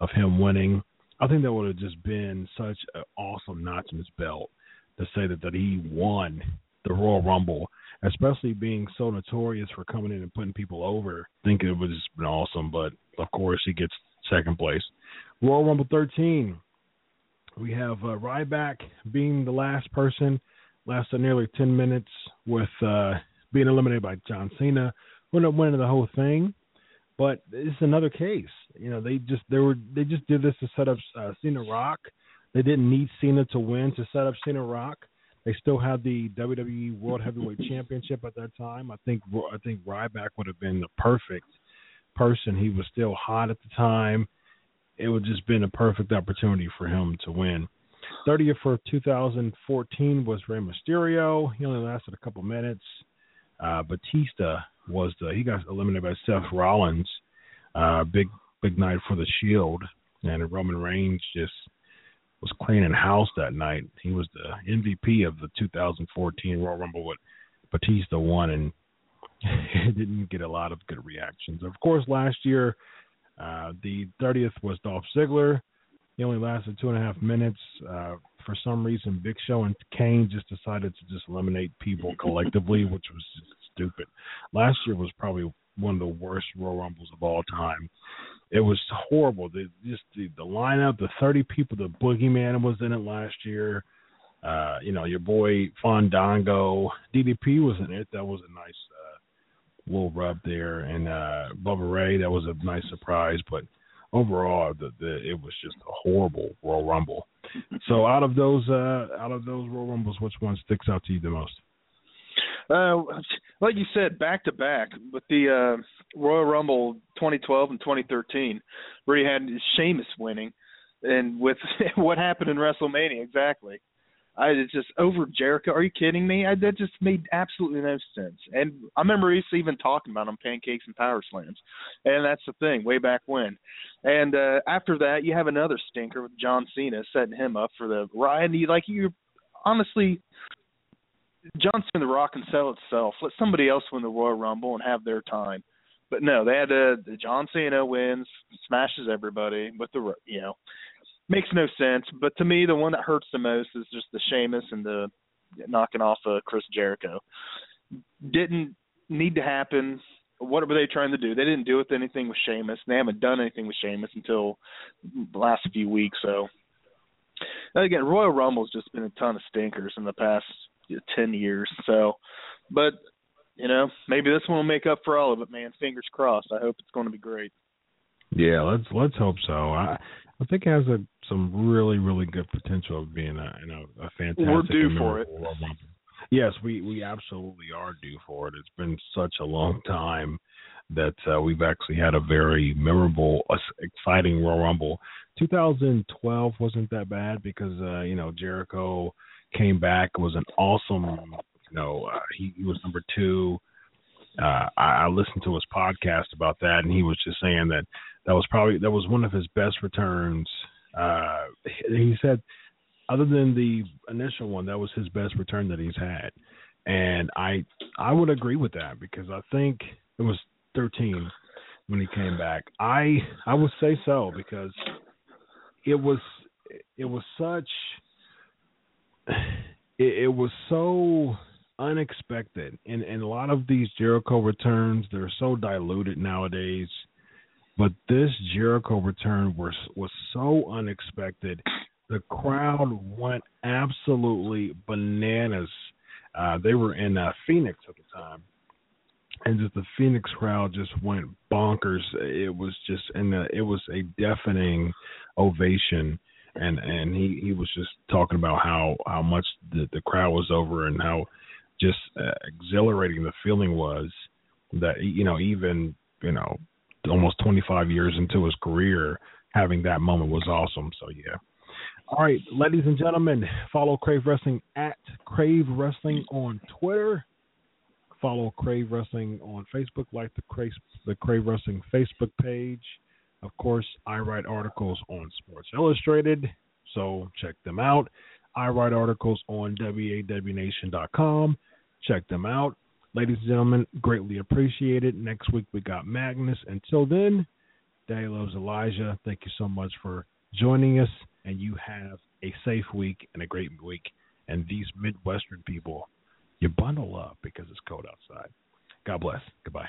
of him winning. I think that would have just been such an awesome notch in his belt to say that, that he won the Royal Rumble, especially being so notorious for coming in and putting people over. I think it would have been awesome, but of course he gets second place. Royal Rumble 13, we have uh, Ryback being the last person, lasted nearly 10 minutes with uh, being eliminated by John Cena, ended up winning the whole thing. But it's another case. You know, they just they were they just did this to set up uh, Cena Rock. They didn't need Cena to win to set up Cena Rock. They still had the WWE World Heavyweight Championship at that time. I think I think Ryback would have been the perfect person. He was still hot at the time. It would just been a perfect opportunity for him to win. 30th for 2014 was Rey Mysterio. He only lasted a couple minutes. Uh, Batista was the he got eliminated by Seth Rollins. Uh, big big night for the Shield, and Roman Reigns just was cleaning house that night. He was the MVP of the 2014 Royal Rumble, with Batista won, and it didn't get a lot of good reactions. Of course, last year uh, the 30th was Dolph Ziggler. He only lasted two and a half minutes. Uh, for some reason, Big Show and Kane just decided to just eliminate people collectively, which was stupid. Last year was probably one of the worst Royal Rumbles of all time. It was horrible. The, just the, the lineup, the 30 people, the Boogeyman was in it last year. Uh, you know, your boy Fandango, DDP was in it. That was a nice uh, little rub there, and uh, Bubba Ray. That was a nice surprise, but overall, the, the it was just a horrible Royal Rumble. so, out of those, uh, out of those Royal Rumbles, which one sticks out to you the most? Uh, like you said, back to back with the uh, Royal Rumble 2012 and 2013, where you had Sheamus winning, and with what happened in WrestleMania exactly. I it's just over Jericho. Are you kidding me? I, that just made absolutely no sense. And I remember us even talking about on pancakes and power slams, and that's the thing way back when. And uh after that, you have another stinker with John Cena setting him up for the Ryan. You like you honestly John Cena, The Rock can sell itself. Let somebody else win the Royal Rumble and have their time. But no, they had. The John Cena wins, smashes everybody with the you know makes no sense. But to me, the one that hurts the most is just the Sheamus and the knocking off of Chris Jericho. Didn't need to happen. What were they trying to do? They didn't do with anything with Sheamus. They haven't done anything with Sheamus until the last few weeks. So again, Royal Rumble's just been a ton of stinkers in the past ten years. So, but you know, maybe this one will make up for all of it, man. Fingers crossed. I hope it's going to be great. Yeah, let's let's hope so. I I think it has a some really really good potential of being a you know a fantastic. We're due for it. Yes, we we absolutely are due for it. It's been such a long time that uh, we've actually had a very memorable, uh, exciting Royal Rumble. 2012 wasn't that bad because uh, you know Jericho came back. Was an awesome, you know, uh, he, he was number two. Uh, I, I listened to his podcast about that, and he was just saying that that was probably that was one of his best returns. Uh, he said, other than the initial one, that was his best return that he's had, and I I would agree with that because I think it was 13 when he came back. I I would say so because it was it was such it, it was so unexpected. And and a lot of these Jericho returns they're so diluted nowadays. But this Jericho return was was so unexpected. The crowd went absolutely bananas. Uh they were in uh, Phoenix at the time. And just the Phoenix crowd just went bonkers. It was just and it was a deafening ovation and and he he was just talking about how how much the the crowd was over and how just uh, exhilarating the feeling was that you know even you know almost 25 years into his career having that moment was awesome. So yeah. All right ladies and gentlemen follow crave wrestling at crave wrestling on twitter. Follow crave wrestling on facebook like the crave the crave wrestling facebook page of course, I write articles on Sports Illustrated, so check them out. I write articles on wawnation.com. Check them out. Ladies and gentlemen, greatly appreciated. Next week we got Magnus. Until then, Daddy loves Elijah. Thank you so much for joining us, and you have a safe week and a great week. And these Midwestern people, you bundle up because it's cold outside. God bless. Goodbye.